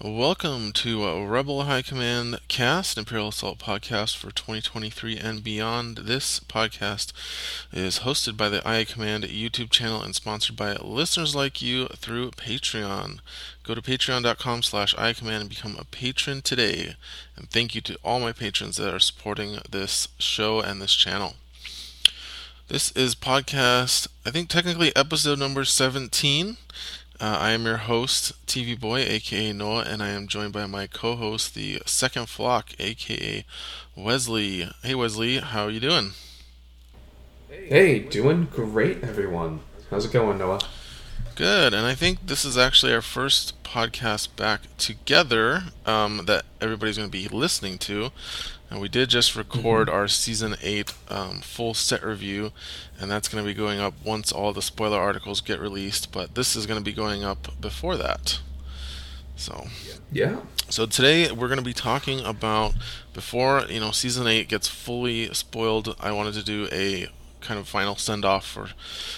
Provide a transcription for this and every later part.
Welcome to uh, Rebel High Command Cast, Imperial Assault podcast for 2023 and beyond. This podcast is hosted by the IA Command YouTube channel and sponsored by listeners like you through Patreon. Go to patreon.com slash iacommand and become a patron today. And thank you to all my patrons that are supporting this show and this channel. This is podcast, I think technically episode number 17. Uh, I am your host, TV Boy, aka Noah, and I am joined by my co-host, the Second Flock, aka Wesley. Hey Wesley, how are you doing? Hey, doing great, everyone. How's it going, Noah? Good, and I think this is actually our first podcast back together um, that everybody's going to be listening to. And we did just record mm-hmm. our season eight um, full set review, and that's going to be going up once all the spoiler articles get released. But this is going to be going up before that. So yeah. So today we're going to be talking about before you know season eight gets fully spoiled. I wanted to do a kind of final send off for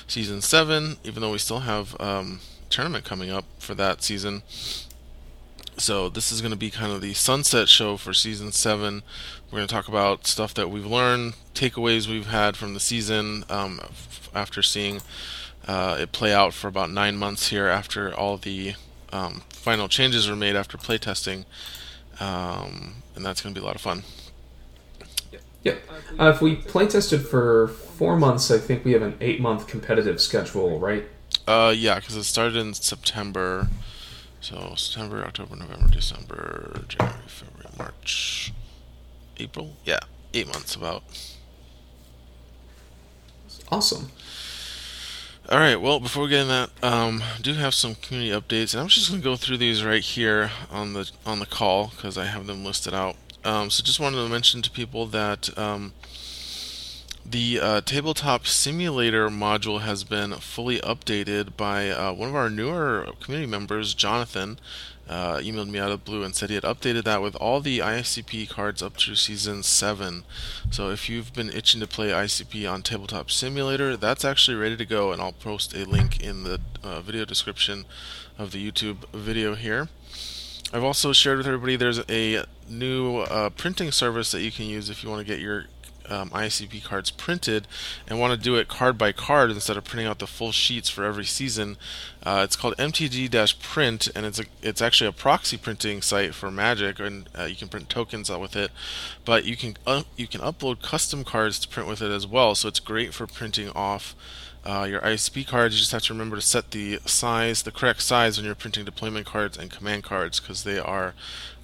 season seven, even though we still have um, tournament coming up for that season. So this is going to be kind of the sunset show for season seven. We're going to talk about stuff that we've learned, takeaways we've had from the season um, f- after seeing uh, it play out for about nine months here after all the um, final changes were made after playtesting, um, and that's going to be a lot of fun. Yep. Uh, if we playtested for four months, I think we have an eight-month competitive schedule, right? Uh, yeah, because it started in September. So September, October, November, December, January, February, March, April. Yeah, eight months about. Awesome. All right. Well, before we get in that, um, I do have some community updates, and I'm just going to go through these right here on the on the call because I have them listed out. Um, so just wanted to mention to people that um, the uh, tabletop simulator module has been fully updated by uh, one of our newer community members, Jonathan. Uh, emailed me out of blue and said he had updated that with all the ICP cards up to season 7. So if you've been itching to play ICP on Tabletop Simulator, that's actually ready to go, and I'll post a link in the uh, video description of the YouTube video here. I've also shared with everybody there's a new uh, printing service that you can use if you want to get your um, ICP cards printed and want to do it card by card instead of printing out the full sheets for every season, uh, it's called MTG-Print, and it's a, it's actually a proxy printing site for Magic, and uh, you can print tokens out with it. But you can uh, you can upload custom cards to print with it as well, so it's great for printing off uh, your ICP cards, you just have to remember to set the size, the correct size when you're printing deployment cards and command cards because they are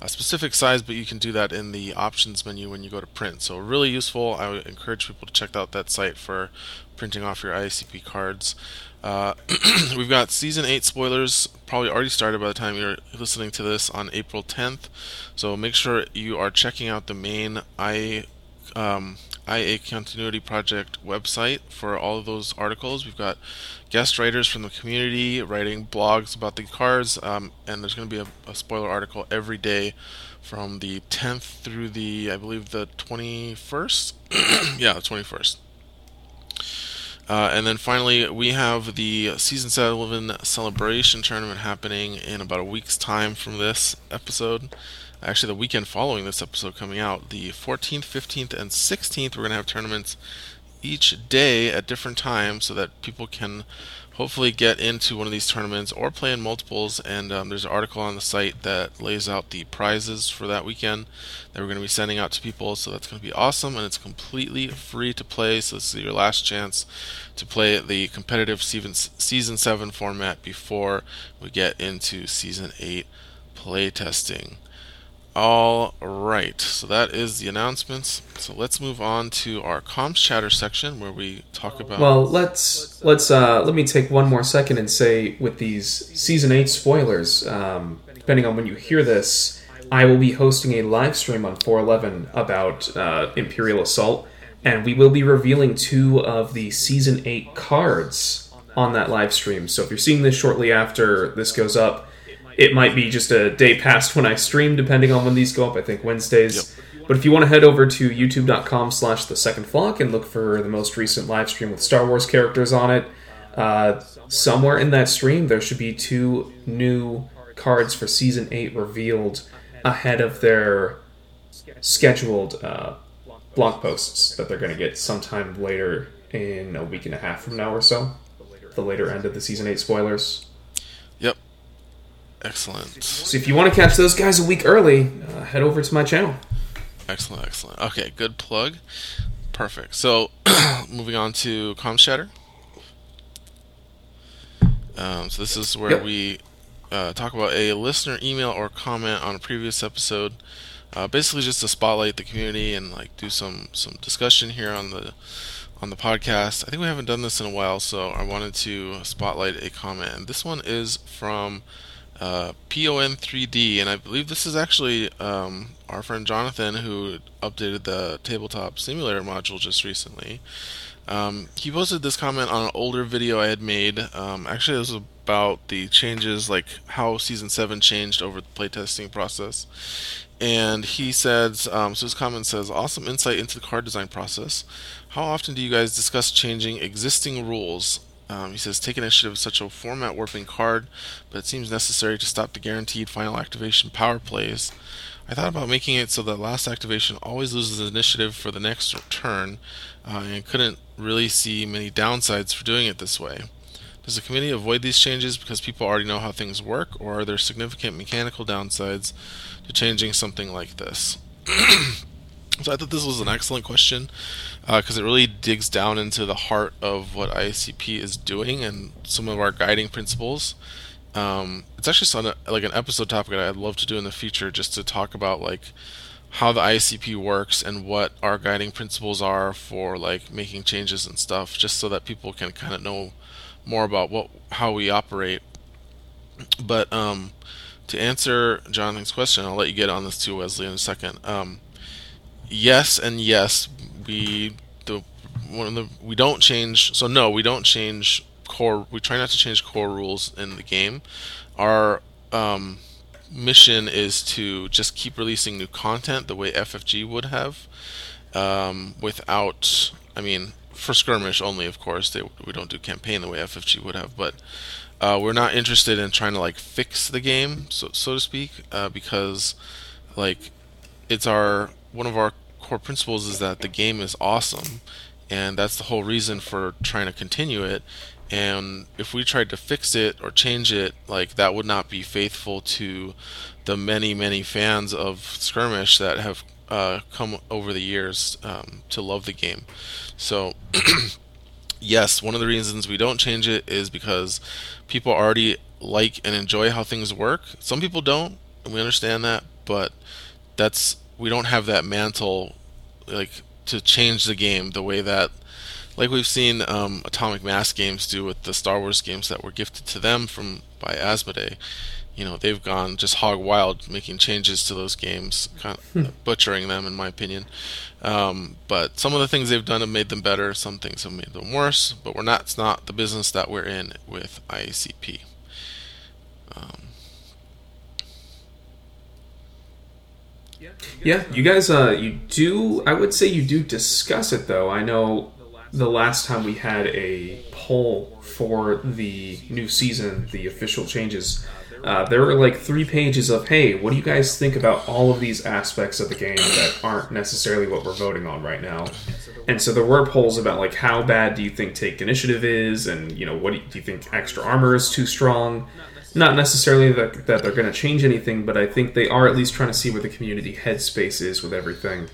a specific size, but you can do that in the options menu when you go to print. So really useful. I would encourage people to check out that site for printing off your ICP cards. Uh, we've got season 8 spoilers probably already started by the time you're listening to this on April 10th. So make sure you are checking out the main I um, IA Continuity Project website for all of those articles. We've got guest writers from the community writing blogs about the cards, um, and there's going to be a, a, spoiler article every day from the 10th through the, I believe, the 21st. yeah, the 21st. Uh, and then finally, we have the Season 7 Celebration Tournament happening in about a week's time from this episode actually the weekend following this episode coming out, the 14th, 15th, and 16th, we're going to have tournaments each day at different times so that people can hopefully get into one of these tournaments or play in multiples. And um, there's an article on the site that lays out the prizes for that weekend that we're going to be sending out to people. So that's going to be awesome, and it's completely free to play. So this is your last chance to play the competitive season season seven format before we get into season eight play testing. All right, so that is the announcements. So let's move on to our comms chatter section where we talk about. Well, let's let's uh, let me take one more second and say with these season eight spoilers, um, depending on when you hear this, I will be hosting a live stream on 411 about uh, Imperial Assault, and we will be revealing two of the season eight cards on that live stream. So if you're seeing this shortly after this goes up it might be just a day past when I stream, depending on when these go up. I think Wednesdays. Yep. But if you want to head over to youtube.com slash the second flock and look for the most recent live stream with Star Wars characters on it, uh, somewhere in that stream there should be two new cards for season eight revealed ahead of their scheduled uh, blog posts that they're going to get sometime later in a week and a half from now or so. The later end of the season eight spoilers. Excellent. So if you want to catch those guys a week early, uh, head over to my channel. Excellent, excellent. Okay, good plug. Perfect. So, moving on to Comms Chatter. Um, so this is where Yep. we uh, talk about a listener email or comment on a previous episode. Uh, basically, just to spotlight the community and like do some some discussion here on the on the podcast. I think we haven't done this in a while, so I wanted to spotlight a comment. And this one is from uh, PON3D, and I believe this is actually um, our friend Jonathan who updated the tabletop simulator module just recently. Um, he posted this comment on an older video I had made. Um, actually, it was about the changes, like how Season 7 changed over the playtesting process. And he says, um, so his comment says, awesome insight into the card design process. How often do you guys discuss changing existing rules? Um, he says, take initiative is such a format warping card, but it seems necessary to stop the guaranteed final activation power plays. I thought about making it so that last activation always loses initiative for the next turn, uh, and couldn't really see many downsides for doing it this way. Does the committee avoid these changes because people already know how things work, or are there significant mechanical downsides to changing something like this? so I thought this was an excellent question because it really digs down into the heart of what ICP is doing and some of our guiding principles. Um, it's actually some, like an episode topic that I'd love to do in the future, just to talk about like how the ICP works and what our guiding principles are for like making changes and stuff, just so that people can kind of know more about what how we operate. But um, to answer Jonathan's question, I'll let you get on this too, Wesley, in a second. Um, yes and yes, we the one of the we don't change. So no, we don't change core. We try not to change core rules in the game. Our um, mission is to just keep releasing new content the way FFG would have, um, without. I mean, for skirmish only, of course. They, we don't do campaign the way FFG would have, but uh, we're not interested in trying to like fix the game, so so to speak, uh, because like it's our one of our core principles is that the game is awesome, and that's the whole reason for trying to continue it. And if we tried to fix it or change it, like that would not be faithful to the many many fans of skirmish that have uh, come over the years um, to love the game. So. yes, one of the reasons we don't change it is because people already like and enjoy how things work. Some people don't, and we understand that, but that's we don't have that mantle like to change the game the way that like we've seen um, Atomic Mass games do with the Star Wars games that were gifted to them from by Asmodee. You know, they've gone just hog wild making changes to those games, kind of butchering them, in my opinion. Um, but some of the things they've done have made them better. Some things have made them worse. But we're not. It's not the business that we're in with ICP. Um, Yeah, you guys, uh, you do. I would say you do discuss it though. I know the last time we had a poll for the new season, the official changes, uh, there were like three pages of, hey, what do you guys think about all of these aspects of the game that aren't necessarily what we're voting on right now? And so there were polls about like how bad do you think take initiative is, and you know what do you, do you think extra armor is too strong? Not necessarily that, that they're going to change anything, but I think they are at least trying to see where the community headspace is with everything.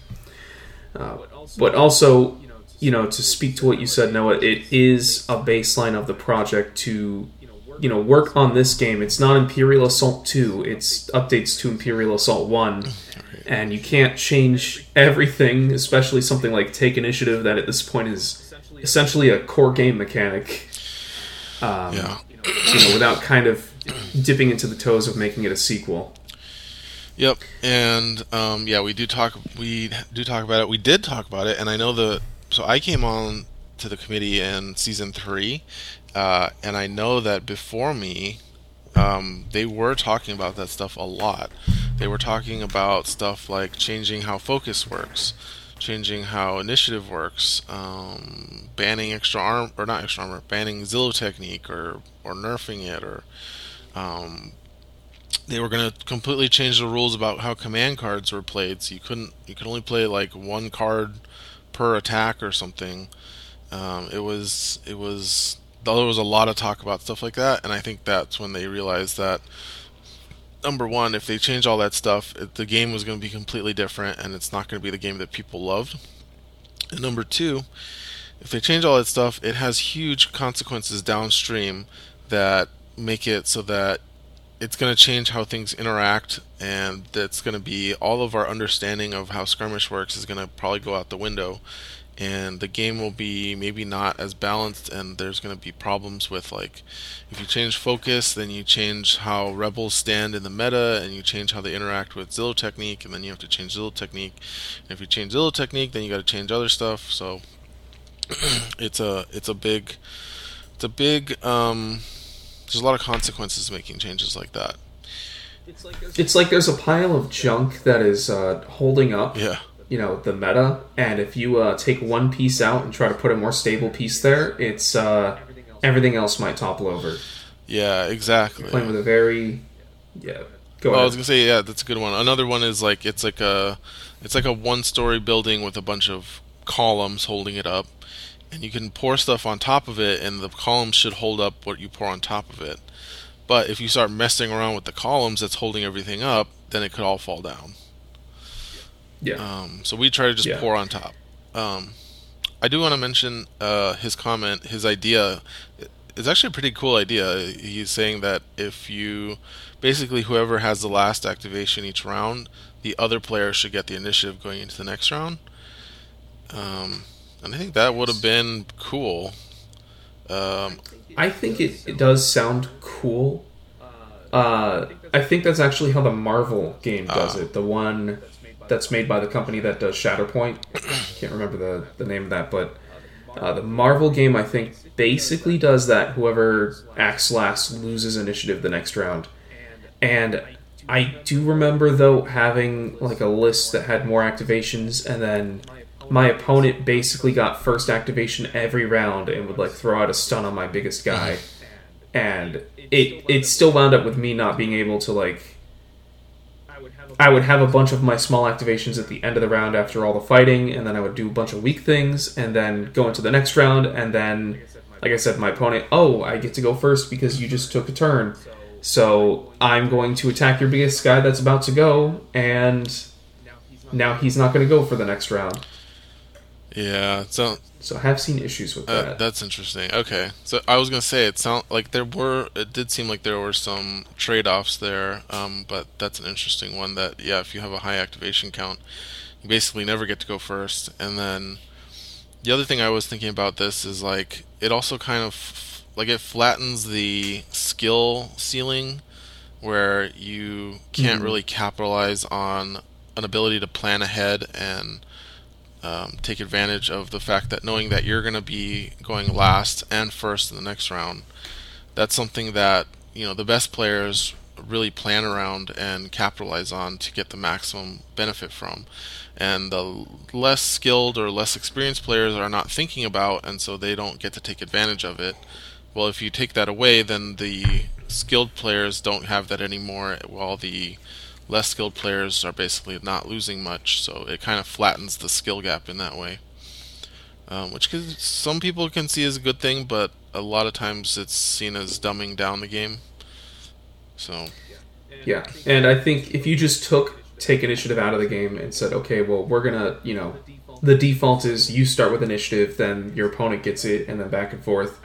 Uh, but also, you know, to speak to what you said, Noah, it is a baseline of the project to, you know, work on this game. It's not Imperial Assault 2, it's updates to Imperial Assault 1. And you can't change everything, especially something like Take Initiative, that at this point is essentially a core game mechanic. Um, yeah. You know, without kind of dipping into the toes of making it a sequel. Yep, and um, yeah, we do talk. We do talk about it. We did talk about it, and I know the. So I came on to the committee in season three, uh, and I know that before me, um, they were talking about that stuff a lot. They were talking about stuff like changing how focus works, changing how initiative works, um, banning extra arm or not extra armor, banning Zillow technique or or nerfing it or um, they were going to completely change the rules about how command cards were played. So you couldn't you could only play like one card per attack or something. Um, it was it was there was a lot of talk about stuff like that, and I think that's when they realized that number one, if they change all that stuff, it, the game was going to be completely different, and it's not going to be the game that people loved. And number two, if they change all that stuff, it has huge consequences downstream that make it so that it's going to change how things interact, and that's going to be all of our understanding of how skirmish works is going to probably go out the window. And the game will be maybe not as balanced and there's going to be problems with like if you change focus then you change how rebels stand in the meta and you change how they interact with zillo technique and then you have to change zillo technique. And if you change zillo technique then you got to change other stuff. So it's a it's a big it's a big um, there's a lot of consequences making changes like that. It's like there's a pile of junk that is uh, holding up yeah. you know the meta and if you uh, take one piece out and try to put a more stable piece there it's uh, everything else might topple over. Yeah exactly. You're playing with a very yeah go well, i was gonna say yeah that's a good one. Another one is like it's like a it's like a one story building with a bunch of columns holding it up and you can pour stuff on top of it and the columns should hold up what you pour on top of it but if you start messing around with the columns that's holding everything up then it could all fall down yeah. Um, so we try to just yeah. pour on top. Um, I do want to mention uh, his comment, his idea. It's actually a pretty cool idea. He's saying that if you basically whoever has the last activation each round, the other player should get the initiative going into the next round. Um, and I think that would have been cool. Um, I think it, it does sound cool. Uh, I think that's actually how the Marvel game does uh, it. The one that's made by the company that does Shatterpoint. Can't remember the, the name of that, but uh, the Marvel game I think basically does that. Whoever acts last loses initiative the next round, and I do remember though having like a list that had more activations, and then my opponent basically got first activation every round and would like throw out a stun on my biggest guy, and it it still wound up with me not being able to like I would have a bunch of my small activations at the end of the round after all the fighting, and then I would do a bunch of weak things, and then go into the next round, and then, like I said, my opponent, oh, I get to go first because you just took a turn. So I'm going to attack your biggest guy that's about to go, and now he's not going to go for the next round. Yeah, so so I have seen issues with uh, that. That's interesting. Okay, so I was gonna say it sound like there were. It did seem like there were some trade offs there, um, but that's an interesting one. That yeah, if you have a high activation count, you basically never get to go first. And then the other thing I was thinking about this is like it also kind of like it flattens the skill ceiling where you can't mm-hmm. really capitalize on an ability to plan ahead and um, take advantage of the fact that knowing that you're going to be going last and first in the next round. That's something that you know the best players really plan around and capitalize on to get the maximum benefit from. And the less skilled or less experienced players are not thinking about, and so they don't get to take advantage of it. Well, if you take that away, then the skilled players don't have that anymore, while the less skilled players are basically not losing much, so it kind of flattens the skill gap in that way. Um, which can, some people can see as a good thing, but a lot of times it's seen as dumbing down the game. So. Yeah, and I think if you just took take initiative out of the game and said, okay, well, we're gonna, you know, the default is you start with initiative, then your opponent gets it, and then back and forth.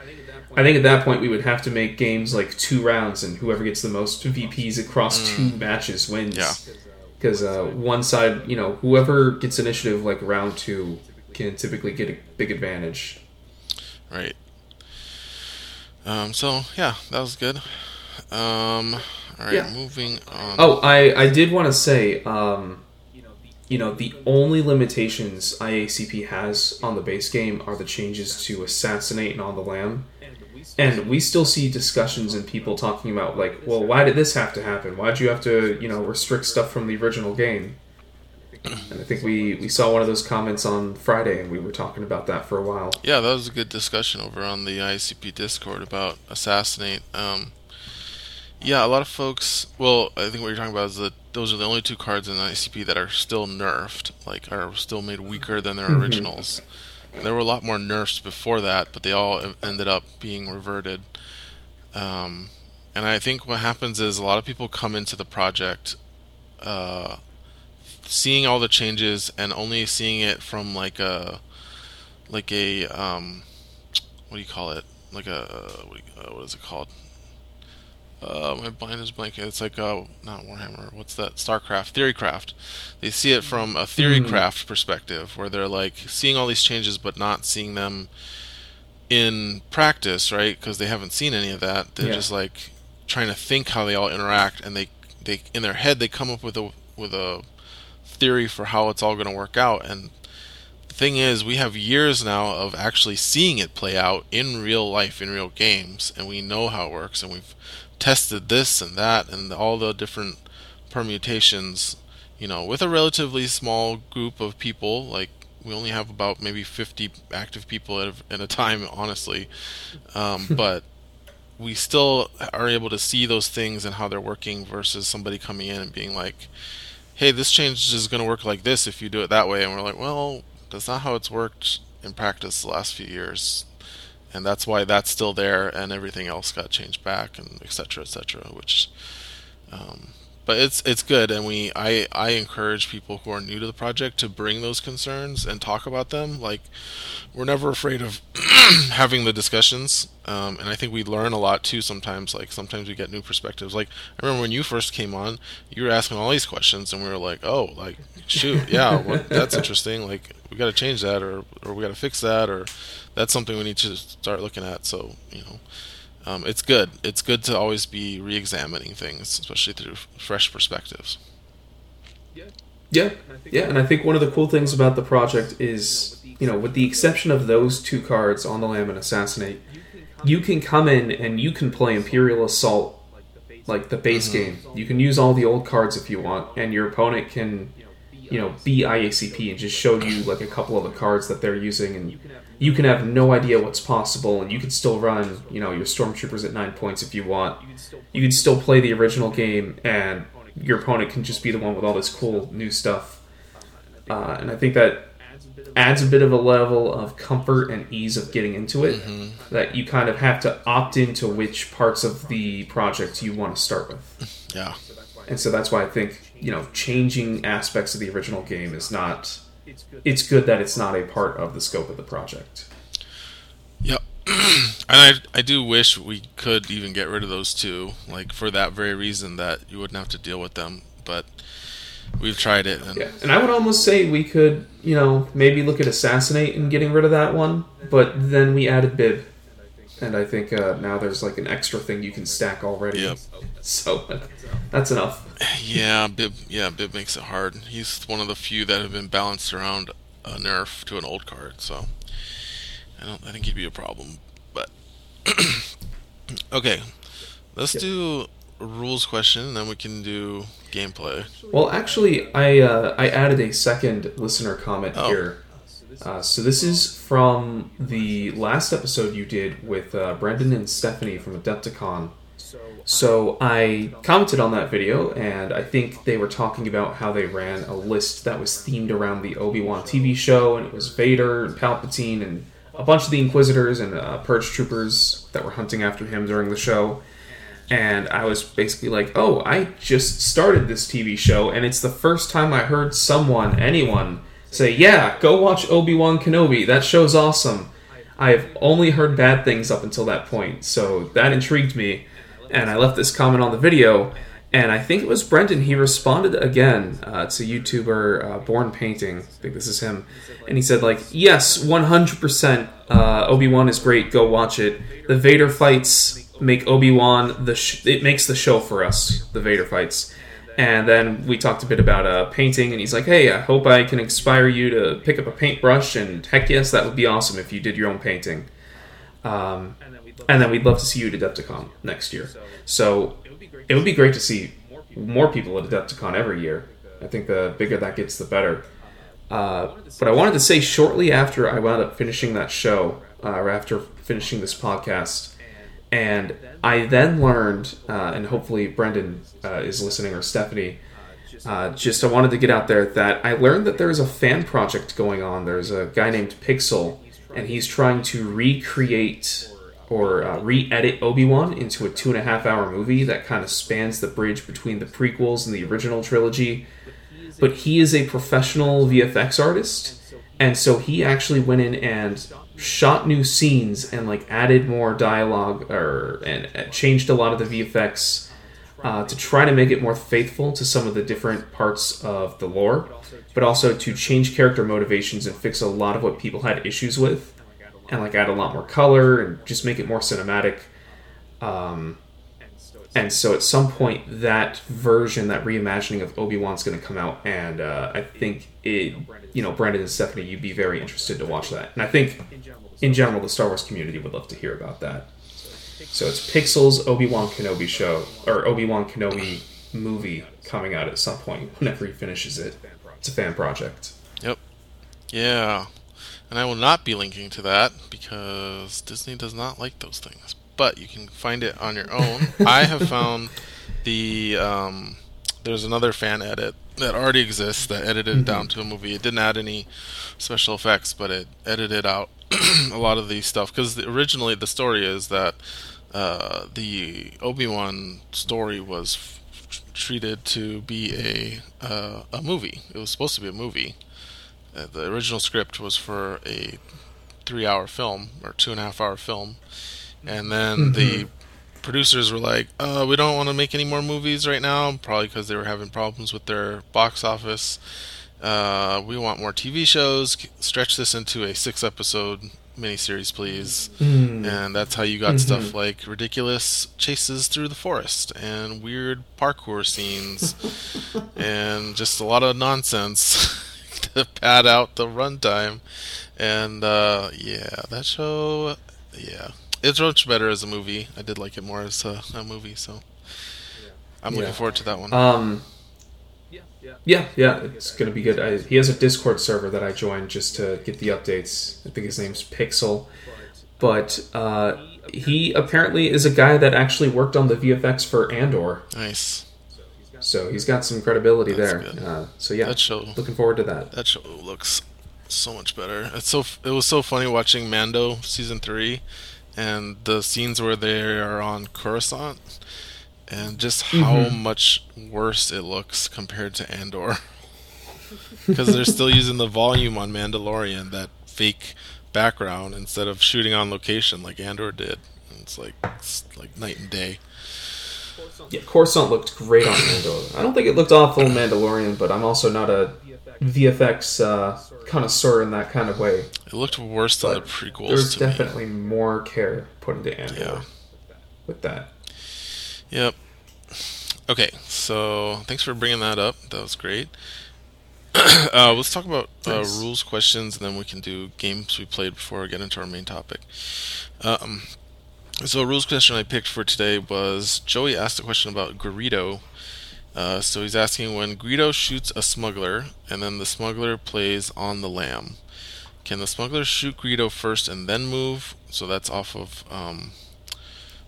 I think at that point we would have to make games like two rounds, and whoever gets the most VPs across mm. two matches wins. Yeah. Because uh, one side, you know, whoever gets initiative like round two can typically get a big advantage. Right. Um, so yeah, that was good. Um, all right, yeah. moving on. Oh, I I did want to say, um, you know, the only limitations IACP has on the base game are the changes to assassinate and on the lam and we still see discussions and people talking about like well why did this have to happen why'd you have to you know restrict stuff from the original game and i think we we saw one of those comments on friday and we were talking about that for a while yeah that was a good discussion over on the icp discord about assassinate um, Yeah, a lot of folks. Well, I think what you're talking about is that those are the only two cards in the ICP that are still nerfed, like are still made weaker than their originals. There were a lot more nerfs before that, but they all ended up being reverted. Um, and I think what happens is a lot of people come into the project uh, seeing all the changes and only seeing it from like a like a um, what do you call it? Like a what, you, uh, what is it called? Uh, my blind is blanking. It's like uh, not Warhammer. What's that? Starcraft, Theorycraft. They see it from a Theorycraft mm. perspective, where they're like seeing all these changes, but not seeing them in practice, right? Because they haven't seen any of that. They're yeah. just like trying to think how they all interact, and they they in their head they come up with a with a theory for how it's all going to work out, and the thing is, we have years now of actually seeing it play out in real life, in real games, and we know how it works, and we've tested this and that and all the different permutations, you know, with a relatively small group of people. Like we only have about maybe 50 active people at a, at a time, honestly, um, but we still are able to see those things and how they're working versus somebody coming in and being like, "Hey, this change is going to work like this if you do it that way," and we're like, "Well." That's not how it's worked in practice the last few years, and that's why that's still there, and everything else got changed back, and etc. etc. Which, um, but it's it's good, and we I I encourage people who are new to the project to bring those concerns and talk about them. Like, we're never afraid of having the discussions, um, and I think we learn a lot too. Sometimes, like sometimes we get new perspectives. Like I remember when you first came on, you were asking all these questions, and we were like, oh, like shoot, yeah, what, that's interesting. Like we got to change that or or we got to fix that or that's something we need to start looking at so you know um, it's good. It's good to always be re-examining things especially through fresh perspectives. Yeah. Yeah. And i think one of the cool things about the project is you know with the exception of those two cards on the lam and assassinate you can come in and you can play imperial assault like the base mm-hmm. game. You can use all the old cards if you want and your opponent can you know, be IACP and just show you like a couple of the cards that they're using, and you can have no idea what's possible, and you can still run, you know, your stormtroopers at nine points if you want. You can still play the original game, and your opponent can just be the one with all this cool new stuff. Uh, and I think that adds a bit of a level of comfort and ease of getting into it mm-hmm. that you kind of have to opt into which parts of the project you want to start with. Yeah. And so that's why I think you know changing aspects of the original game is not it's good. that it's not a part of the scope of the project. Yep. And I, I do wish we could even get rid of those two like for that very reason that you wouldn't have to deal with them but we've tried it and yeah and i would almost say we could you know maybe look at assassinate and getting rid of that one but then we added bib and i think uh, now there's like an extra thing you can stack already yep. so that's enough yeah, Bib. Yeah, Bib makes it hard. He's one of the few that have been balanced around a nerf to an old card. So I don't. I think he'd be a problem. But okay, let's yep. do a rules question, and then we can do gameplay. Well, actually, I uh, I added a second listener comment oh. here. Uh, so this is from the last episode you did with uh, Brendan and Stephanie from Adepticon. So I commented on that video, and I think they were talking about how they ran a list that was themed around the Obi Wan TV show, and it was Vader and Palpatine and a bunch of the Inquisitors and uh, Purge Troopers that were hunting after him during the show. And I was basically like, oh, I just started this TV show, and it's the first time I heard someone, anyone, say, yeah, go watch Obi Wan Kenobi. That show's awesome. I've only heard bad things up until that point, so that intrigued me and I left this comment on the video. And I think it was Brendan. He responded again uh, to YouTuber uh, Born Painting. I think this is him, and he said like, "Yes, 100%. Uh, Obi Wan is great. Go watch it. The Vader fights make Obi Wan the sh- it makes the show for us. The Vader fights." And then we talked a bit about uh, painting, and he's like, "Hey, I hope I can inspire you to pick up a paintbrush." And heck yes, that would be awesome if you did your own painting. Um, and then we'd love to see you at Adepticon next year. So it would be great to see more people at Adepticon every year. I think the bigger that gets, the better. Uh, but I wanted to say shortly after I wound up finishing that show, uh, or after finishing this podcast, And I then learned, uh, and hopefully Brendan uh, is listening or Stephanie. Uh, just I wanted to get out there that I learned that there's a fan project going on. There's a guy named Pixel, and he's trying to recreate or uh, re-edit Obi-Wan into a two and a half hour movie that kind of spans the bridge between the prequels and the original trilogy. But he is a professional VFX artist, and so he actually went in and shot new scenes and like added more dialogue or and, and changed a lot of the VFX uh, to try to make it more faithful to some of the different parts of the lore, but also to change character motivations and fix a lot of what people had issues with and like add a lot more color and just make it more cinematic. Um, and so at some point, that version, that reimagining of Obi Wan's going to come out, and uh, I think it, you know, Brandon and Stephanie, you'd be very interested to watch that. And I think, in general, the Star Wars community would love to hear about that. So it's Pixel's Obi Wan Kenobi show or Obi Wan Kenobi movie coming out at some point whenever he finishes it. It's a fan project. Yep. Yeah. And I will not be linking to that because Disney does not like those things. But you can find it on your own. I have found the um, there's another fan edit that already exists that edited mm-hmm. it down to a movie. It didn't add any special effects, but it edited out a lot of the stuff because originally the story is that uh, the Obi Wan story was f- treated to be a uh, a movie. It was supposed to be a movie, uh, the original script was for a three-hour film or two and a half hour film, and then mm-hmm. the producers were like, uh, "We don't want to make any more movies right now, probably because they were having problems with their box office. Uh, we want more TV shows. Stretch this into a six-episode miniseries, please." Mm. And that's how you got mm-hmm. stuff like ridiculous chases through the forest and weird parkour scenes, and just a lot of nonsense. to pad out the runtime. And uh, yeah, that show, yeah, it's much better as a movie. I did like it more as a, a movie, so I'm yeah. looking forward to that one. Um, yeah, yeah, it's gonna be good. I, he has a Discord server that I joined just to get the updates. I think his name's Pixel, but uh, he apparently is a guy that actually worked on the VFX for Andor. Nice. So he's got some credibility That's there. Uh, so yeah, that show, looking forward to that. That show looks so much better. It's so it was so funny watching Mando season three, and the scenes where they are on Coruscant, and just how mm-hmm. much worse it looks compared to Andor. Because they're still using the volume on Mandalorian, that fake background, instead of shooting on location like Andor did. It's like it's like night and day. Yeah, Coruscant looked great on Mando. I don't think it looked awful in Mandalorian, but I'm also not a VFX uh, connoisseur in that kind of way. It looked worse than but the prequels. There's definitely me. more care put into Andor yeah. with that. Yep. Okay, so thanks for bringing that up. That was great. uh, let's talk about uh, rules questions, and then we can do games we played before we get into our main topic. Um, so, a rules question I picked for today was Joey asked a question about Greedo. Uh, so, he's asking when Greedo shoots a smuggler and then the smuggler plays on the lam, can the smuggler shoot Greedo first and then move? So, that's off of um,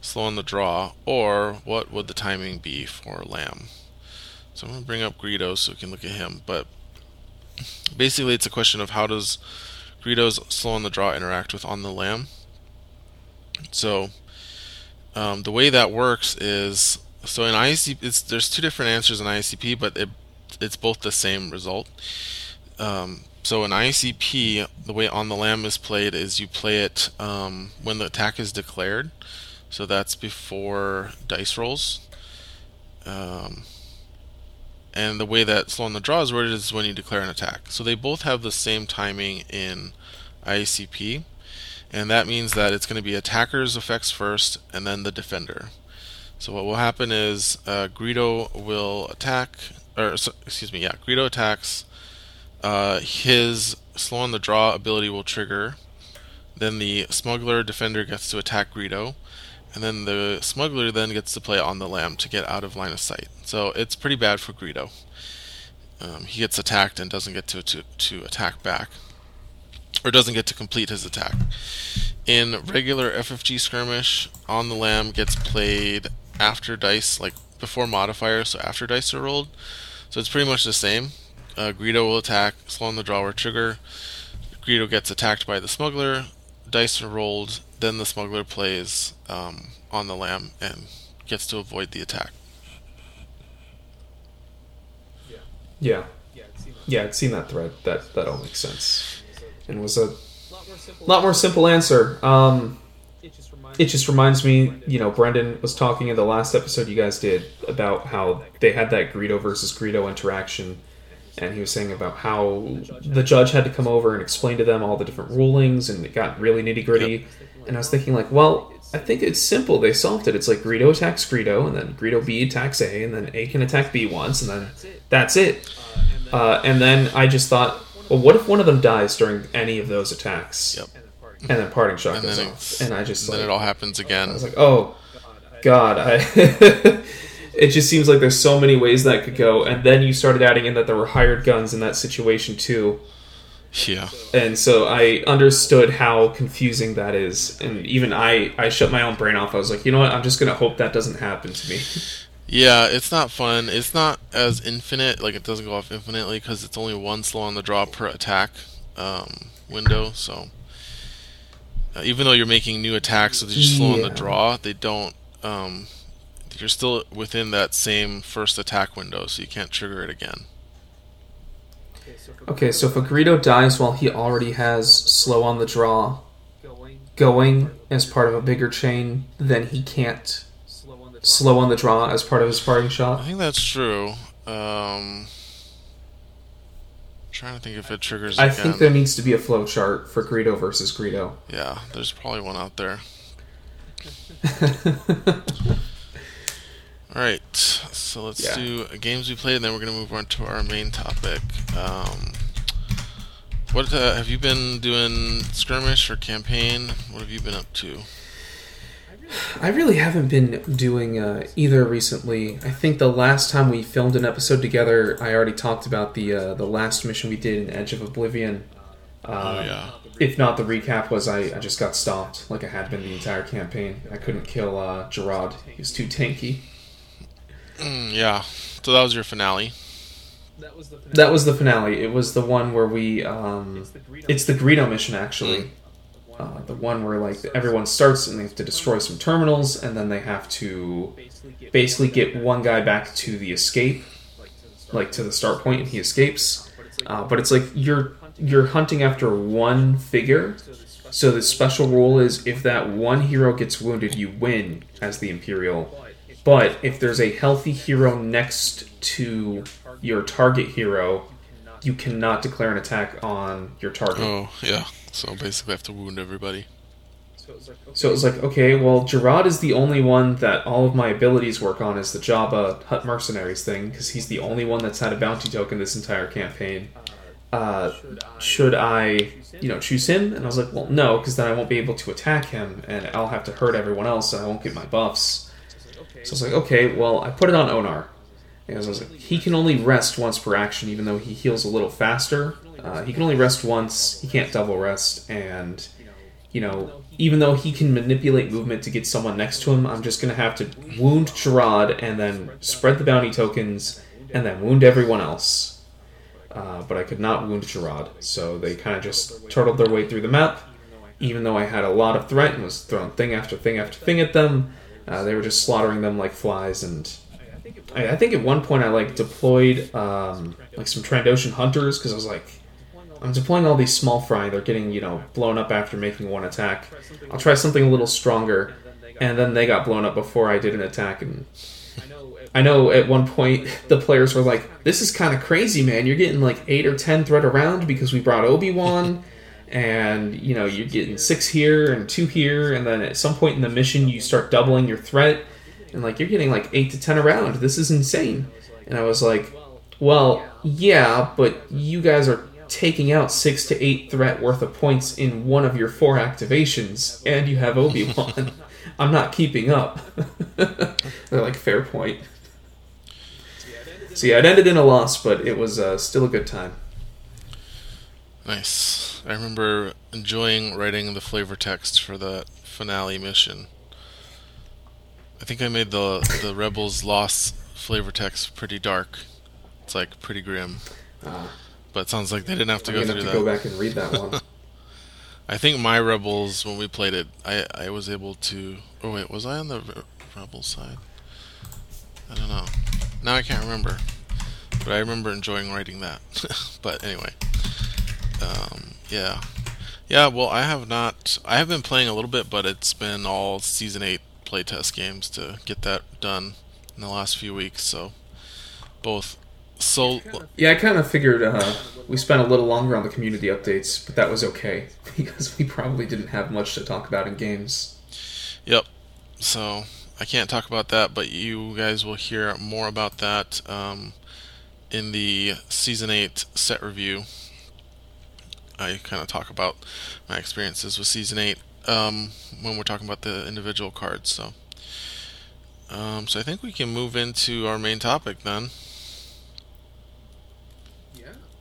slow on the draw. Or what would the timing be for lam? So, I'm going to bring up Greedo so we can look at him. But basically, it's a question of how does Greedo's slow on the draw interact with on the lam? So um, the way that works is so in ICP, there's two different answers in ICP, but it, it's both the same result. Um, so in ICP, the way on the lam is played is you play it um, when the attack is declared. So that's before dice rolls. Um, and the way that slow on the draw is worded is when you declare an attack. So they both have the same timing in ICP and that means that it's going to be attacker's effects first and then the defender. So what will happen is uh, Greedo will attack, or so, excuse me, yeah, Greedo attacks. Uh, his slow on the draw ability will trigger. Then the smuggler defender gets to attack Greedo, and then the smuggler then gets to play on the lam to get out of line of sight. So it's pretty bad for Greedo. Um, he gets attacked and doesn't get to, to to attack back or doesn't get to complete his attack. in regular FFG skirmish, on the lam gets played after dice, like before modifiers, so after dice are rolled. So it's pretty much the same. Uh, Greedo will attack, slow on the draw or trigger. Greedo gets attacked by the smuggler, dice are rolled, then the smuggler plays um, on the lam and gets to avoid the attack. Yeah. Yeah, Yeah, I'd seen that thread. That that all makes sense. And was a lot more simple answer. Um, it just reminds me, you know, Brendan was talking in the last episode you guys did about how they had that Greedo versus Greedo interaction, and he was saying about how the judge had to come over and explain to them all the different rulings, and it got really nitty gritty. And I was thinking, like, well, I think it's simple. They solved it. It's like Greedo attacks Greedo, and then Greedo B attacks A, and then A can attack B once, and then that's it. Uh, and then I just thought, well, what if one of them dies during any of those attacks? Yep. And then parting shot And goes then off, and I just Then like, it all happens again. I was like, oh, God, I. it just seems like there's so many ways that could go, and then you started adding in that there were hired guns in that situation too, Yeah. and so I understood how confusing that is, and even I, I shut my own brain off. I was like, you know what, I'm just gonna hope that doesn't happen to me. Yeah, it's not fun. It's not as infinite, like it doesn't go off infinitely because it's only one slow on the draw per attack um, window. So uh, even though you're making new attacks, so they're just slow on the draw, they don't. Um, you're still within that same first attack window, so you can't trigger it again. Okay, so if a Greedo dies while he already has slow on the draw going as part of a bigger chain, then he can't slow on the draw as part of his parting shot. I think that's true. Um, trying to think if it triggers I again. think there needs to be a flow chart for Greedo versus Greedo. Yeah, there's probably one out there. All right, so let's Yeah. do games we played, and then we're gonna move on to our main topic. Um, what uh, have you been doing? Skirmish or campaign? What have you been up to? I really haven't been doing uh, either recently. I think the last time we filmed an episode together, I already talked about the uh, the last mission we did in Edge of Oblivion. Uh, oh yeah, If not, the recap was I, I just got stopped like I had been the entire campaign. I couldn't kill uh, Gerard. He was too tanky. Mm, yeah. So that was your finale. That was the finale. It was the one where we. Um, it's the Greedo mission, actually. Uh, the one where like everyone starts and they have to destroy some terminals, and then they have to basically get one guy back to the escape, like to the start point, and he escapes. Uh, but it's like you're you're hunting after one figure. So the special rule is if that one hero gets wounded, you win as the Imperial. But if there's a healthy hero next to your target hero, you cannot declare an attack on your target. Oh yeah. So I basically, I have to wound everybody. So it was like, okay, well, Gerard is the only one that all of my abilities work on is the Jabba Hutt Mercenaries thing, because he's the only one that's had a bounty token this entire campaign. Uh, should I, you know, choose him? And I was like, well, no, because then I won't be able to attack him, and I'll have to hurt everyone else, and I won't get my buffs. So I was like, okay, well, I put it on Onar. Because I was like, he can only rest once per action, even though he heals a little faster. Uh, he can only rest once. He can't double rest, and you know, even though he can manipulate movement to get someone next to him, I'm just gonna have to wound Gerard and then spread the bounty tokens and then wound everyone else. Uh, but I could not wound Gerard, so they kind of just turtled their way through the map. Even though I had a lot of threat and was throwing thing after thing after thing at them, uh, they were just slaughtering them like flies. And I, I think at one point I like deployed um, like some Trandoshan hunters because I was like, I'm deploying all these small fry. They're getting, you know, blown up after making one attack. I'll try something a little stronger. And then they got blown up before I did an attack. And I know at one point the players were like, this is kind of crazy, man. You're getting like 8 or 10 threat around because we brought Obi-Wan. and, you know, you're getting 6 here and 2 here. And then at some point in the mission, you start doubling your threat. And, like, you're getting like 8 to 10 around. This is insane. And I was like, well, yeah, but you guys are taking out six to eight threat worth of points in one of your four activations, and you have Obi Wan. I'm not keeping up. They're like, fair point. So yeah, it ended in a loss, but it was uh, still a good time. Nice. I remember enjoying writing the flavor text for the finale mission. I think I made the the Rebels loss flavor text pretty dark. It's like pretty grim. Uh, But it sounds like they didn't have to I'm go through have to that. go back and read that one. I think my Rebels when we played it, I I was able to. Oh wait, was I on the Re- Rebel side? I don't know. Now I can't remember. But I remember enjoying writing that. but anyway, um, yeah, yeah. Well, I have not. I have been playing a little bit, but it's been all season eight playtest games to get that done in the last few weeks. So both. So Yeah, I kind of figured uh, we spent a little longer on the community updates, but that was okay because we probably didn't have much to talk about in games. Yep. So I can't talk about that, but you guys will hear more about that um, in the season eight set review. I kind of talk about my experiences with season eight um, when we're talking about the individual cards. So, um, so I think we can move into our main topic then.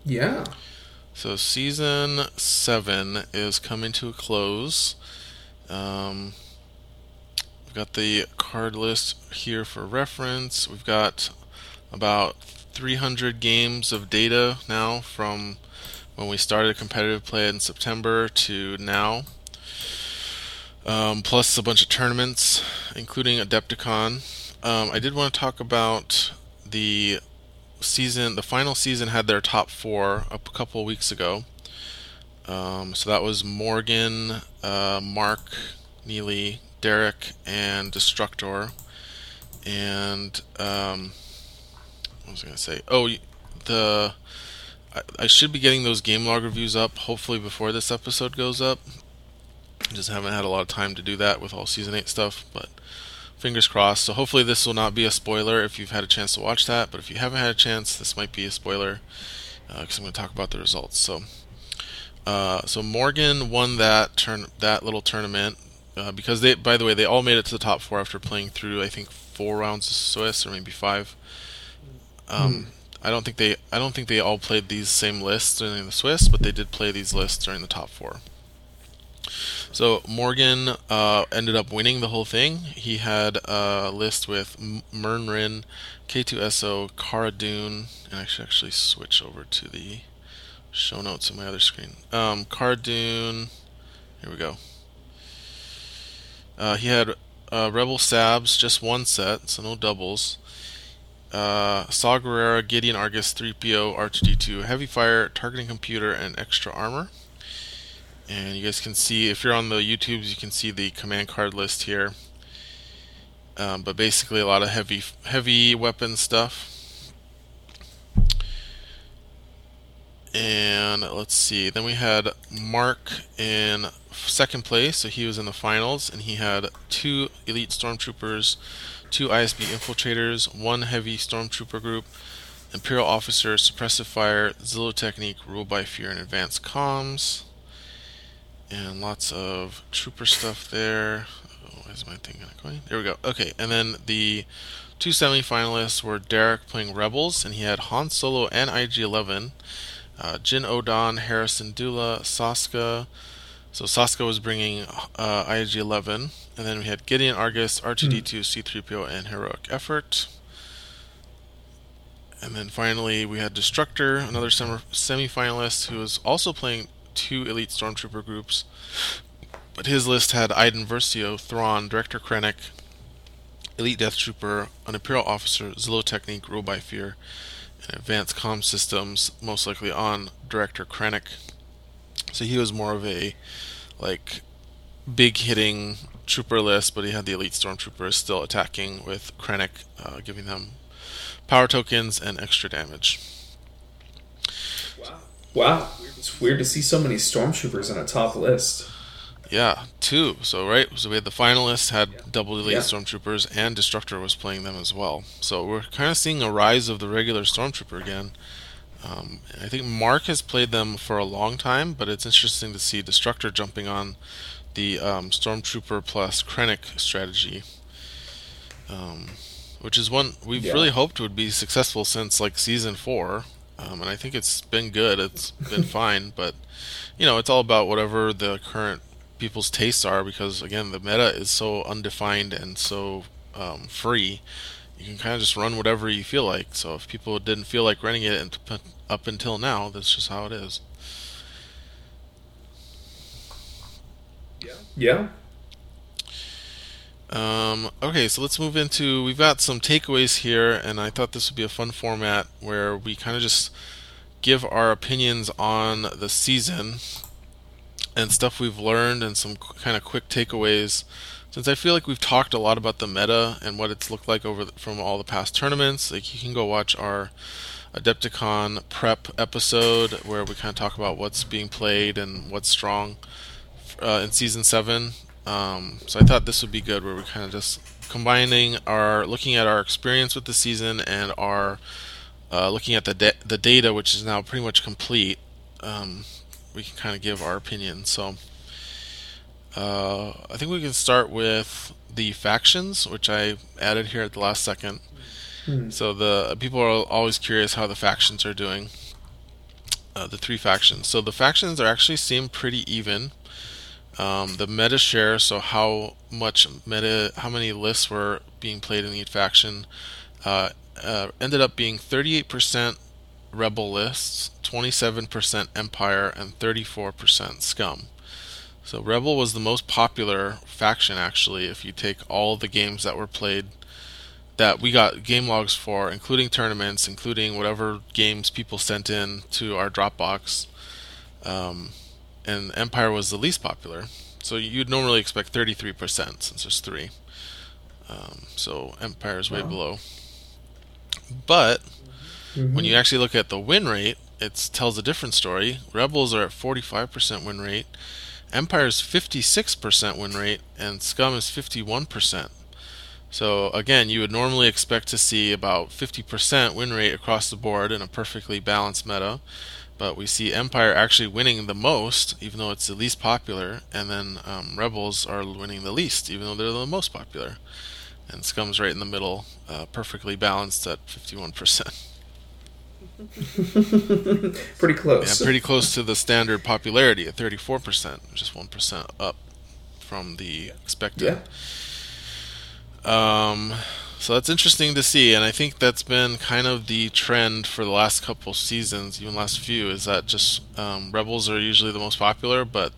Yeah. So season seven is coming to a close. Um, we've got the card list here for reference. We've got about 300 games of data now from when we started competitive play in September to now. Um, plus a bunch of tournaments, including Adepticon. Um, I did want to talk about the season, the final season had their top four a couple weeks ago. Um, so that was Morgan, uh, Mark, Neely, Derek, and Destructor. And um, what was I going to say? Oh, the I, I should be getting those game log reviews up hopefully before this episode goes up. Just haven't had a lot of time to do that with all season eight stuff, but fingers crossed. So hopefully this will not be a spoiler if you've had a chance to watch that. But if you haven't had a chance, this might be a spoiler because I'm going to talk about the results. So, uh, so Morgan won that turn that little tournament uh, because they, by the way, they all made it to the top four after playing through I think four rounds of Swiss or maybe five. Um, I don't think they I don't think they all played these same lists during the Swiss, but they did play these lists during the top four. So Morgan uh, ended up winning the whole thing. He had a list with M- Murne Rin, K2SO, Cara Dune, and I should actually switch over to the show notes on my other screen. Um, Cara Dune, here we go. Uh, he had uh, Rebel Sabs, just one set, so no doubles. Uh, Saw Gerrera, Gideon Argus, 3PO, R2D2, Heavy Fire, Targeting Computer, and Extra Armor. And you guys can see, if you're on the YouTubes, you can see the command card list here. Um, but basically, a lot of heavy, heavy weapon stuff. And let's see. Then we had Mark in second place, so he was in the finals, and he had two elite stormtroopers, two ISB infiltrators, one heavy stormtrooper group, Imperial officer, suppressive fire, Zillo technique, rule by fear, and advanced comms and lots of trooper stuff there. Oh, why is my thing not going? There we go. Okay, and then the two semi-finalists were Derek playing Rebels, and he had Han Solo and IG-11, uh, Jyn Odan, Hera Syndulla, Saska. So Saska was bringing uh, IG-11, and then we had Gideon Argus, R2D2, C-3PO, and Heroic Effort. And then finally, we had Destructor, another semi- semi-finalist who was also playing two elite stormtrooper groups, but his list had Iden Versio, Thrawn, Director Krennic, Elite Death Trooper, an Imperial Officer, Zillo Technique, Rule by Fear, and Advanced Comm Systems, most likely on Director Krennic. So he was more of a like big hitting trooper list, but he had the elite stormtroopers still attacking with Krennic, uh, giving them power tokens and extra damage. Wow. It's weird to see so many stormtroopers on a top list. Yeah, two. So right, so we had the finalists had double elite Yeah. stormtroopers, and Destructor was playing them as well. So we're kind of seeing a rise of the regular stormtrooper again. Um, I think Mark has played them for a long time, but it's interesting to see Destructor jumping on the um, stormtrooper plus Krennic strategy, um, which is one we've Yeah. really hoped would be successful since like season four. Um, and I think it's been good. It's been fine, but you know, it's all about whatever the current people's tastes are because again, the meta is so undefined and so um, free. You can kind of just run whatever you feel like. So if people didn't feel like running it up until now, that's just how it is. Yeah. Yeah. Um, okay, so let's move into. We've got some takeaways here, and I thought this would be a fun format where we kind of just give our opinions on the season and stuff we've learned and some kind of quick takeaways. Since I feel like we've talked a lot about the meta and what it's looked like over the, from all the past tournaments, like you can go watch our Adepticon prep episode where we kind of talk about what's being played and what's strong uh, in season seven. Um, so I thought this would be good, where we're kind of just combining our looking at our experience with the season and our uh, looking at the da- the data, which is now pretty much complete. Um, we can kind of give our opinion. So uh, I think we can start with the factions, which I added here at the last second. Hmm. So the people are always curious how the factions are doing. Uh, the three factions. So the factions are actually seem pretty even. Um, the meta share, so how much meta, how many lists were being played in each faction, uh, uh, ended up being 38% Rebel lists, 27% Empire, and 34% Scum. So Rebel was the most popular faction actually. If you take all the games that were played, that we got game logs for, including tournaments, including whatever games people sent in to our Dropbox. Um, and Empire was the least popular. So you'd normally expect 33% since there's three. Um, so Empire is way wow. below. But mm-hmm. when you actually look at the win rate, it tells a different story. Rebels are at 45% win rate, Empire's 56% win rate, and Scum is 51%. So again, you would normally expect to see about 50% win rate across the board in a perfectly balanced meta but we see Empire actually winning the most, even though it's the least popular, and then um, Rebels are winning the least, even though they're the most popular. And Scum's right in the middle, uh, perfectly balanced at 51%. pretty close. Yeah, pretty close to the standard popularity at 34%, just 1% up from the expected. Yeah. Um, so that's interesting to see, and I think that's been kind of the trend for the last couple seasons, even last few, is that just um, Rebels are usually the most popular, but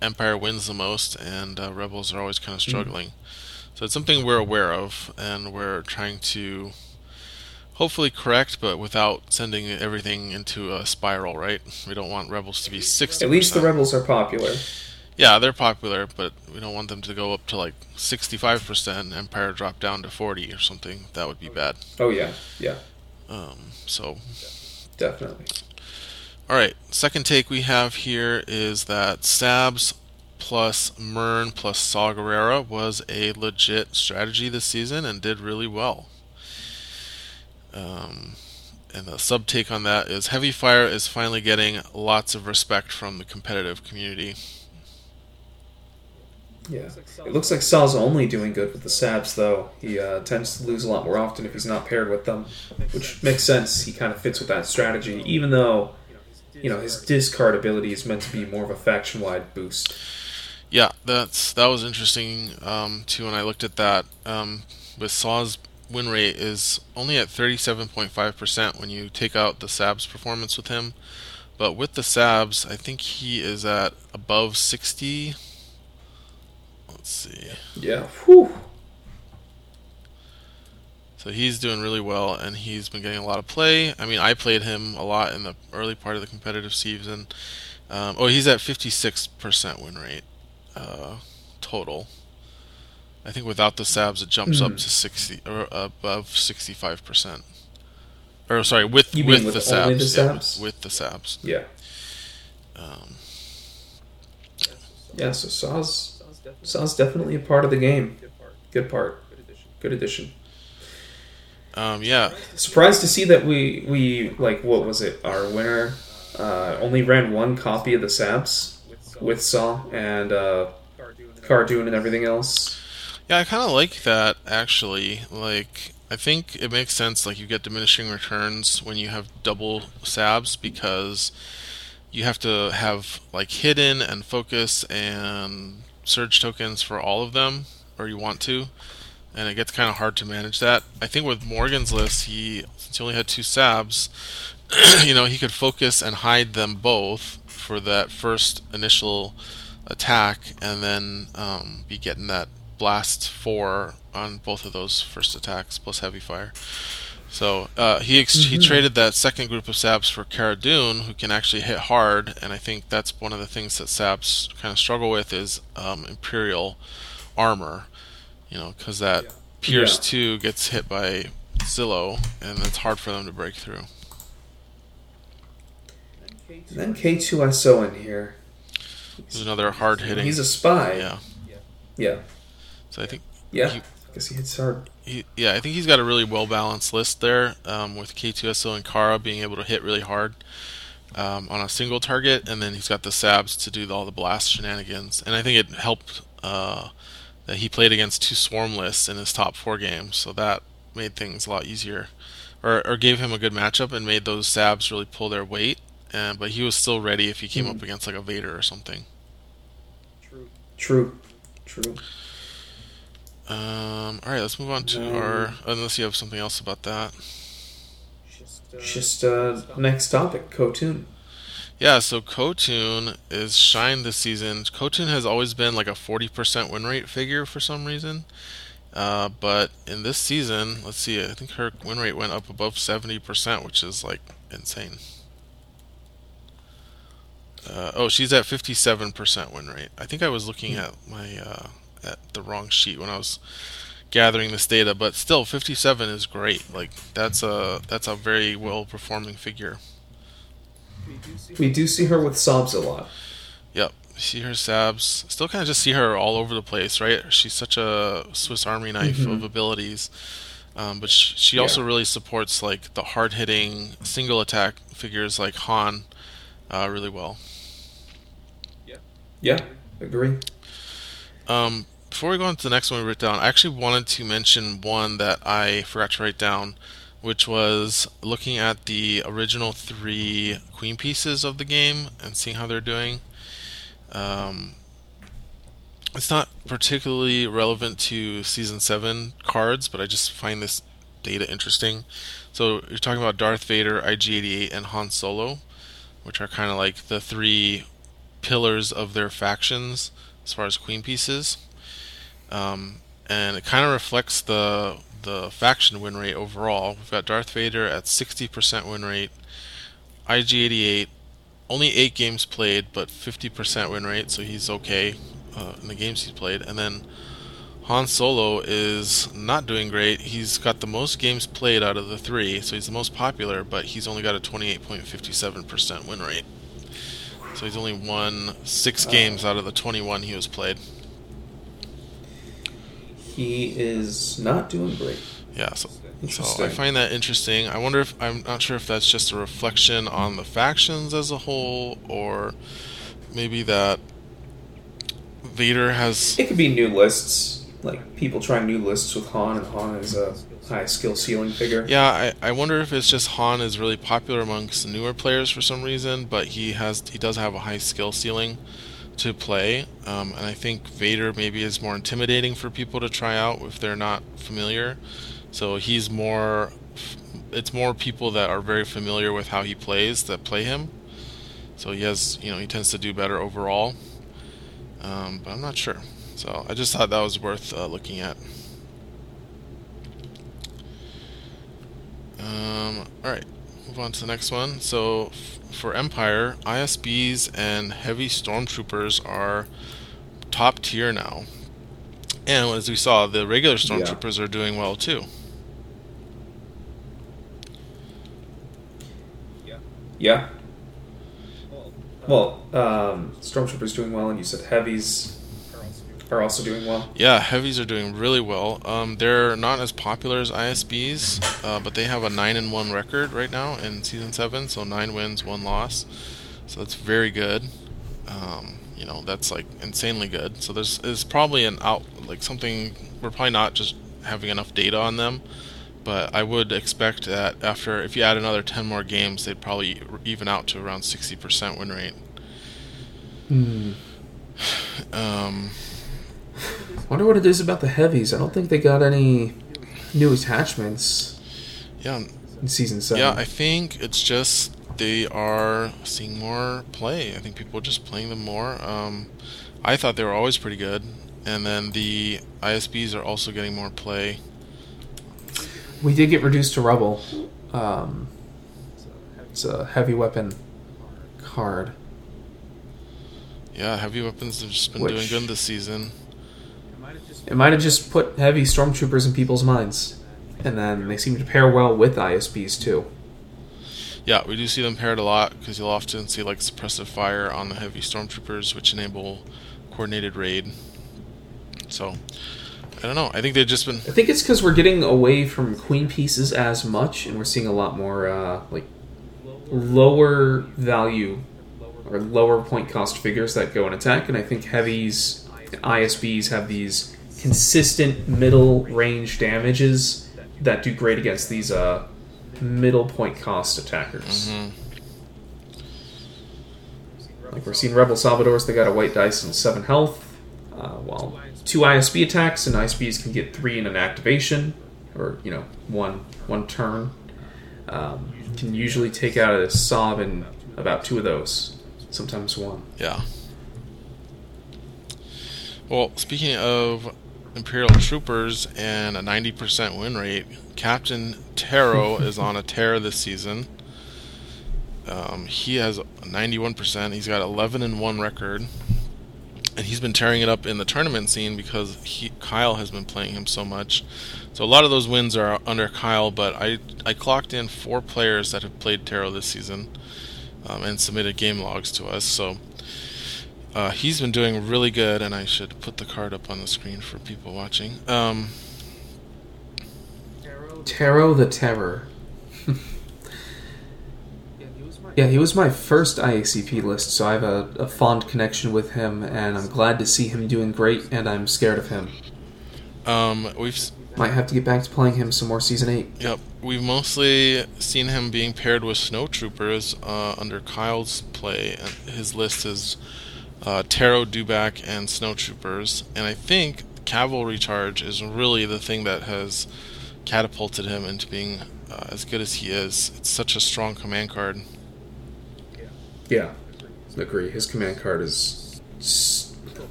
Empire wins the most, and uh, Rebels are always kind of mm-hmm. struggling. Mm-hmm. So it's something we're aware of, and we're trying to hopefully correct, but without sending everything into a spiral, right? We don't want Rebels to be 60 At least the Rebels are popular. Yeah, they're popular, but we don't want them to go up to like 65%, and Empire drop down to 40 or something. That would be bad. Oh, yeah. Yeah. Um, so. Definitely. All right. Second take we have here is that Sabs plus Murne plus Saw Gerrera was a legit strategy this season and did really well. Um, and the sub take on that is Heavy Fire is finally getting lots of respect from the competitive community. Yeah, it looks like Saw's only doing good with the Sabs, though. He uh, tends to lose a lot more often if he's not paired with them, which makes sense. He kind of fits with that strategy, even though, you know, his discard ability is meant to be more of a faction-wide boost. Yeah, that's that was interesting um, too. When I looked at that, um, with Saw's win rate is only at 37.5% when you take out the Sabs performance with him, but with the Sabs, I think he is at above 60 Let's see. Yeah. Whew. So he's doing really well, and he's been getting a lot of play. I mean, I played him a lot in the early part of the competitive season. Um, oh, he's at 56% win rate uh, total. I think without the sabs, it jumps mm. up to 60 or above 65%. Or sorry, with with, with, the sabs, the sabs? Yeah, with, with, the sabs. Yeah. Um, yeah. So Saw's Sounds definitely a part of the game. Good part. Good addition. Um, yeah. Surprised to see that we we like what was it? Our winner uh, only ran one copy of the Sabs with Saw and uh, Cara Dune and everything else. Yeah, I kind of like that actually. Like, I think it makes sense. Like you get diminishing returns when you have double sabs because you have to have like hidden and focus and surge tokens for all of them, or you want to, and it gets kind of hard to manage that. I think with Morgan's list, he since he only had two sabs, you know, he could focus and hide them both for that first initial attack, and then um, be getting that blast four on both of those first attacks plus heavy fire. So uh, he ex- mm-hmm. he traded that second group of Sabs for Cara Dune, who can actually hit hard, and I think that's one of the things that Sabs kind of struggle with is um, Imperial armor, you know, because that yeah. Pierce yeah. two gets hit by Zillo, and it's hard for them to break through. And then K2SO in here. There's another hard hitting. He's a spy. Yeah. Yeah. So I think. Yeah. He, I guess he hits hard. He, yeah, I think he's got a really well balanced list there, um, with K2SO and Cara being able to hit really hard um, on a single target, and then he's got the Sabs to do all the blast shenanigans. And I think it helped uh, that he played against two Swarm lists in his top four games, so that made things a lot easier, or, or gave him a good matchup and made those Sabs really pull their weight. And, but he was still ready if he came mm-hmm. up against like a Vader or something. True. True. True. Um, all right, let's move on to our. Unless you have something else about that. Just uh, next topic, Kotun. Yeah, so Kotun is shine this season. Kotun has always been like a 40% win rate figure for some reason. Uh, but in this season, let's see, I think her win rate went up above 70%, which is like insane. Uh, oh, she's at 57% win rate. I think I was looking hmm. at my uh, at the wrong sheet when I was gathering this data, but still 57 is great. Like that's a that's a very well performing figure. We do see her with Sabs a lot. Yep, see her Sabs. Still kind of just see her all over the place, right? She's such a Swiss Army knife mm-hmm. of abilities. Um, but she, she yeah. also really supports like the hard hitting single attack figures like Han uh, really well. Yeah. Yeah, agree. Um, before we go on to the next one we wrote down, I actually wanted to mention one that I forgot to write down, which was looking at the original three queen pieces of the game and seeing how they're doing. Um, it's not particularly relevant to season seven cards, but I just find this data interesting. So you're talking about Darth Vader, IG88, and Han Solo, which are kind of like the three pillars of their factions as far as queen pieces um, and it kind of reflects the the faction win rate overall. We've got Darth Vader at 60% win rate, IG88 only eight games played, but 50% win rate, so he's okay uh, in the games he's played. And then Han Solo is not doing great. He's got the most games played out of the three, so he's the most popular, but he's only got a 28.57% win rate. So he's only won six uh, games out of the 21 he was played he is not doing great. Yeah, so, so I find that interesting. I wonder if I'm not sure if that's just a reflection on the factions as a whole, or maybe that Vader has. It could be new lists, like people trying new lists with Han, and Han is a high skill ceiling figure. Yeah, I, I wonder if it's just Han is really popular amongst newer players for some reason, but he has he does have a high skill ceiling to play, um, and I think Vader maybe is more intimidating for people to try out if they're not familiar. So he's more, it's more people that are very familiar with how he plays that play him. So he has, you know, he tends to do better overall. Um, but I'm not sure. So I just thought that was worth uh, looking at. Um, all right, move on to the next one. So for Empire, ISBs and heavy stormtroopers are top tier now. And as we saw, the regular stormtroopers yeah. are doing well too. Yeah. Well, um, stormtroopers doing well, and you said heavies are also doing well. Yeah, heavies are doing really well. Um, they're not as popular as ISBs, uh, but they have a nine and one record right now in season seven. So nine wins, one loss. So that's very good. Um, you know, that's like insanely good. So there's is probably an out like something. We're probably not just having enough data on them, but I would expect that after if you add another 10 more games, they'd probably even out to around 60% win rate. Hmm. Um, Wonder what it is about the heavies. I don't think they got any new attachments yeah, in season seven. yeah. I think it's just they are seeing more play. I think people are just playing them more. Um, I thought they were always pretty good, and then the ISBs are also getting more play. we did get reduced to rubble. Um, it's a heavy weapon card. Yeah, heavy weapons have just been Which- doing good this season. It might have just put heavy stormtroopers in people's minds, and then they seem to pair well with ISBs too. Yeah, we do see them paired a lot because you'll often see like suppressive fire on the heavy stormtroopers, which enable coordinated raid. So, I don't know. I think they've just been I think it's because we're getting away from queen pieces as much, and we're seeing a lot more uh, like lower value or lower point cost figures that go in attack. And I think heavies, ISBs have these consistent middle range damages that do great against these uh, middle point cost attackers. Mhm. Like we're seeing Rebel Saboteurs, they got a white dice and seven health, uh, while two ISB attacks and ISBs can get three in an activation, or you know one one turn. Um, can usually take out a Sob in about two of those, sometimes one. Yeah. Well, speaking of Imperial troopers and a 90% win rate, Captain Terro is on a tear this season. Um, he has 91%. He's got 11 and 1 record. And he's been tearing it up in the tournament scene because he, Kyle has been playing him so much. So a lot of those wins are under Kyle, but I, I clocked in four players that have played Terro this season um, and submitted game logs to us. So uh, he's been doing really good, and I should put the card up on the screen for people watching. Um, Terro the Terror. yeah, he was my first IACP list, so I have a, a fond connection with him, and I'm glad to see him doing great, and I'm scared of him. um, we've Might have to get back to playing him some more season 8. yep, we've mostly seen him being paired with snow troopers uh, under Kyle's play. And his list is uh, Terro, Dewback, and Snowtroopers. and I think cavalry charge is really the thing that has catapulted him into being uh, as good as he is. It's such a strong command card. Yeah, Yeah. agree. His command card is,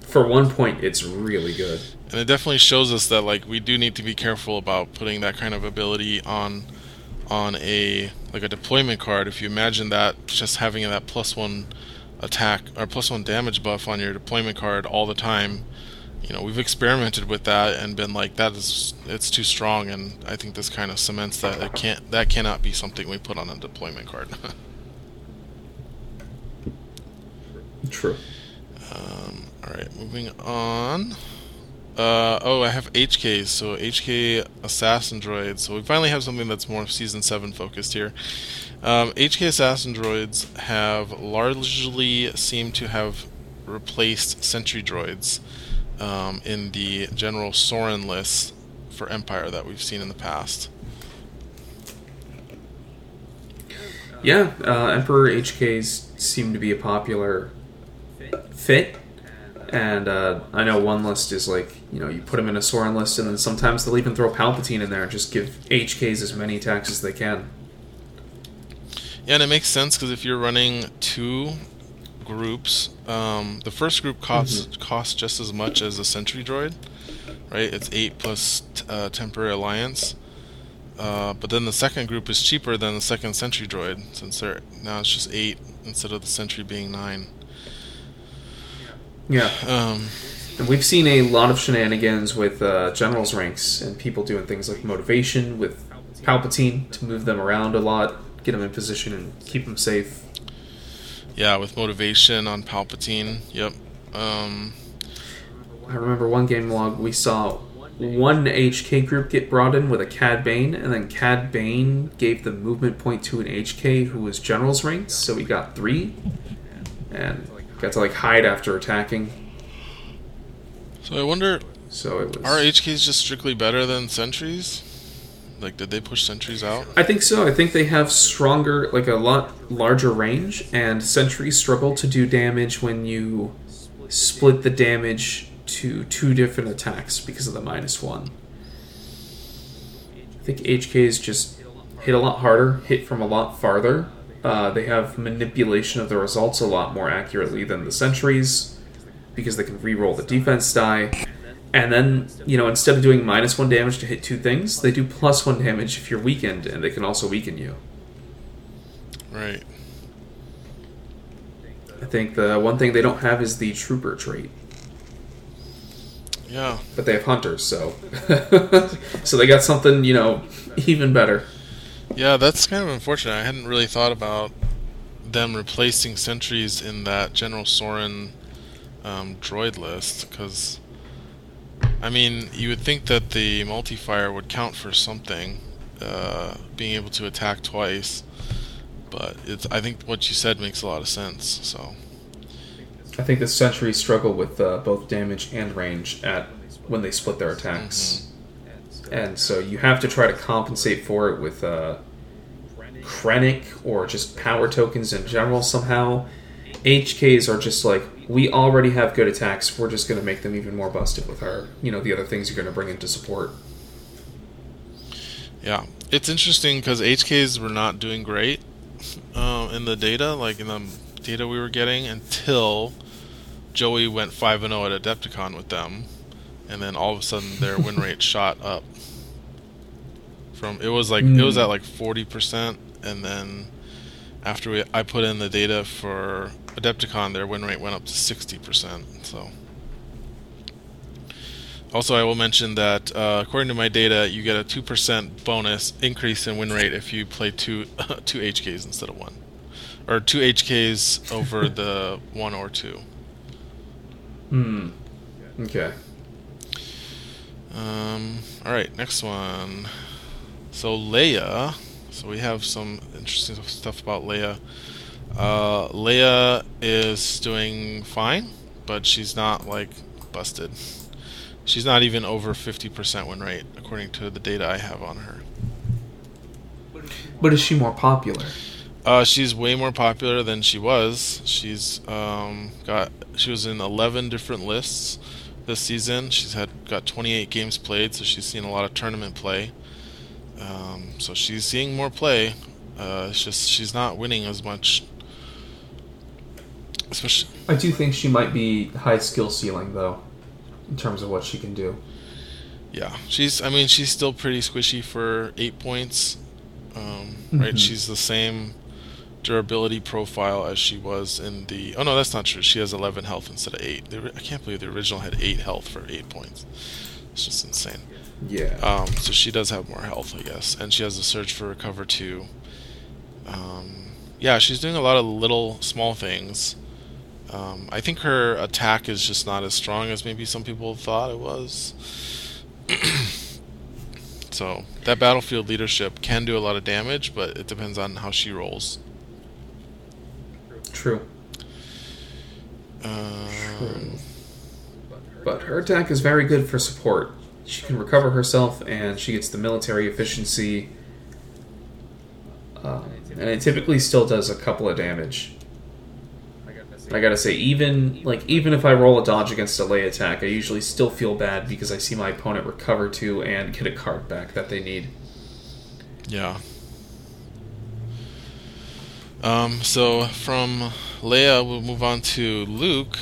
for one point, it's really good. And it definitely shows us that like we do need to be careful about putting that kind of ability on on a like a deployment card. If you imagine that just having that plus one attack or plus one damage buff on your deployment card all the time, you know, we've experimented with that and been like that is it's too strong and I think this kind of cements that it can't that cannot be something we put on a deployment card. True. Um, all right, moving on. Uh, oh, I have HKs, so HK Assassin Droids. So we finally have something that's more Season 7 focused here. Um, HK Assassin Droids have largely seemed to have replaced Sentry Droids um, in the general Sorin list for Empire that we've seen in the past. Yeah, uh, Emperor HKs seem to be a popular fit. And uh, I know one list is like, you know, you put them in a Sorin list, and then sometimes they'll even throw Palpatine in there and just give HKs as many attacks as they can. Yeah, and it makes sense because if you're running two groups, um, the first group costs costs just as much as a Sentry Droid, right? It's eight plus t- uh, Temporary Alliance. Uh, but then the second group is cheaper than the second Sentry Droid, since they're now it's just eight instead of the Sentry being nine. Yeah. Um, And we've seen a lot of shenanigans with uh, generals ranks and people doing things like motivation with Palpatine to move them around a lot, get them in position, and keep them safe. yeah, with motivation on Palpatine. Yep. Um, I remember one game log we saw one HK group get brought in with a Cad Bane, and then Cad Bane gave the movement point to an HK who was general's ranks, so he got three, and got to like hide after attacking. so I wonder, So it was are HKs just strictly better than Sentries? Like, did they push sentries out? I think so. I think they have stronger, like a lot larger range, and sentries struggle to do damage when you split the damage to two different attacks because of the minus one. I think HKs just hit a lot harder, hit from a lot farther. Uh, they have manipulation of the results a lot more accurately than the sentries because they can re-roll the defense die. And then, you know, instead of doing minus one damage to hit two things, they do plus one damage if you're weakened, and they can also weaken you. Right. I think the one thing they don't have is the trooper trait, Yeah. but they have hunters, so so they got something, you know, even better. Yeah, that's kind of unfortunate. I hadn't really thought about them replacing sentries in that General Sorin um, droid list because, I mean, you would think that the multi-fire would count for something, uh, being able to attack twice. But it's, I think what you said makes a lot of sense. So I think the sentries struggle with uh, both damage and range at when they split their attacks, and so you have to try to compensate for it with uh, Krennic or just power tokens in general somehow. HKs are just like we already have good attacks. We're just going to make them even more busted with our, you know, the other things you're going to bring into support. yeah, it's interesting because HKs were not doing great uh, in the data, like in the data we were getting, until Joey went five and zero at Adepticon with them, and then all of a sudden their win rate shot up. From it was like it was Mm. at like forty percent, and then after we I put in the data for Adepticon, their win rate went up to sixty percent. So. Also, I will mention that uh, according to my data, you get a two percent bonus increase in win rate if you play two two HKs instead of one, or two HKs over the one or two. Hmm. Okay. Um, all right, next one. So Leia. So we have some interesting stuff about Leia. Uh, Leia is doing fine, but she's not like busted. She's not even over 50% win rate, according to the data I have on her. But is she more popular? Uh, she's way more popular than she was. She's um, got she was in 11 different lists this season. She's had got 28 games played, so she's seen a lot of tournament play. Um, so she's seeing more play. Uh, it's just she's not winning as much. Especially, I do think she might be high skill ceiling though, in terms of what she can do. yeah, she's. I mean, she's still pretty squishy for eight points. Um, Right, Mhm. she's the same durability profile as she was in the. Oh no, that's not true. She has 11 health instead of eight. The, I can't believe the original had eight health for eight points. It's just insane. Yeah. Um, so she does have more health, I guess, and she has a search for recover too. Um, yeah, she's doing a lot of little small things. Um, I think her attack is just not as strong as maybe some people thought it was. so that battlefield leadership can do a lot of damage, but it depends on how she rolls. True. Um, But her attack is very good for support. She can recover herself, and she gets the military efficiency. Um, and it typically still does a couple of damage. I gotta say, even like even if I roll a dodge against a lay attack, I usually still feel bad because I see my opponent recover too and get a card back that they need. Yeah. Um, so from Leia, we'll move on to Luke,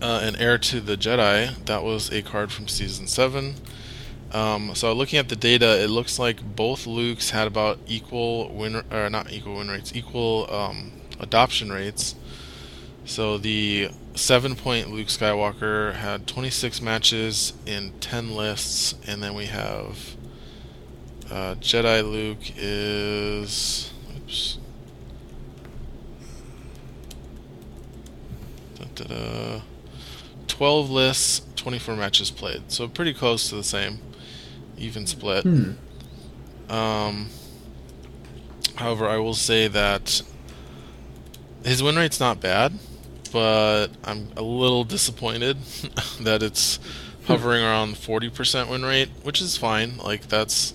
uh, an heir to the Jedi. That was a card from season seven. Um, so looking at the data, it looks like both Lukes had about equal win, or not equal win rates, equal um, adoption rates. So the seven-point Luke Skywalker had 26 matches in 10 lists, and then we have uh, Jedi Luke is. Oops. Da-da-da. 12 lists, 24 matches played. So pretty close to the same. Even split. Hmm. Um, however, I will say that his win rate's not bad, but I'm a little disappointed that it's hovering around 40% win rate, which is fine. Like that's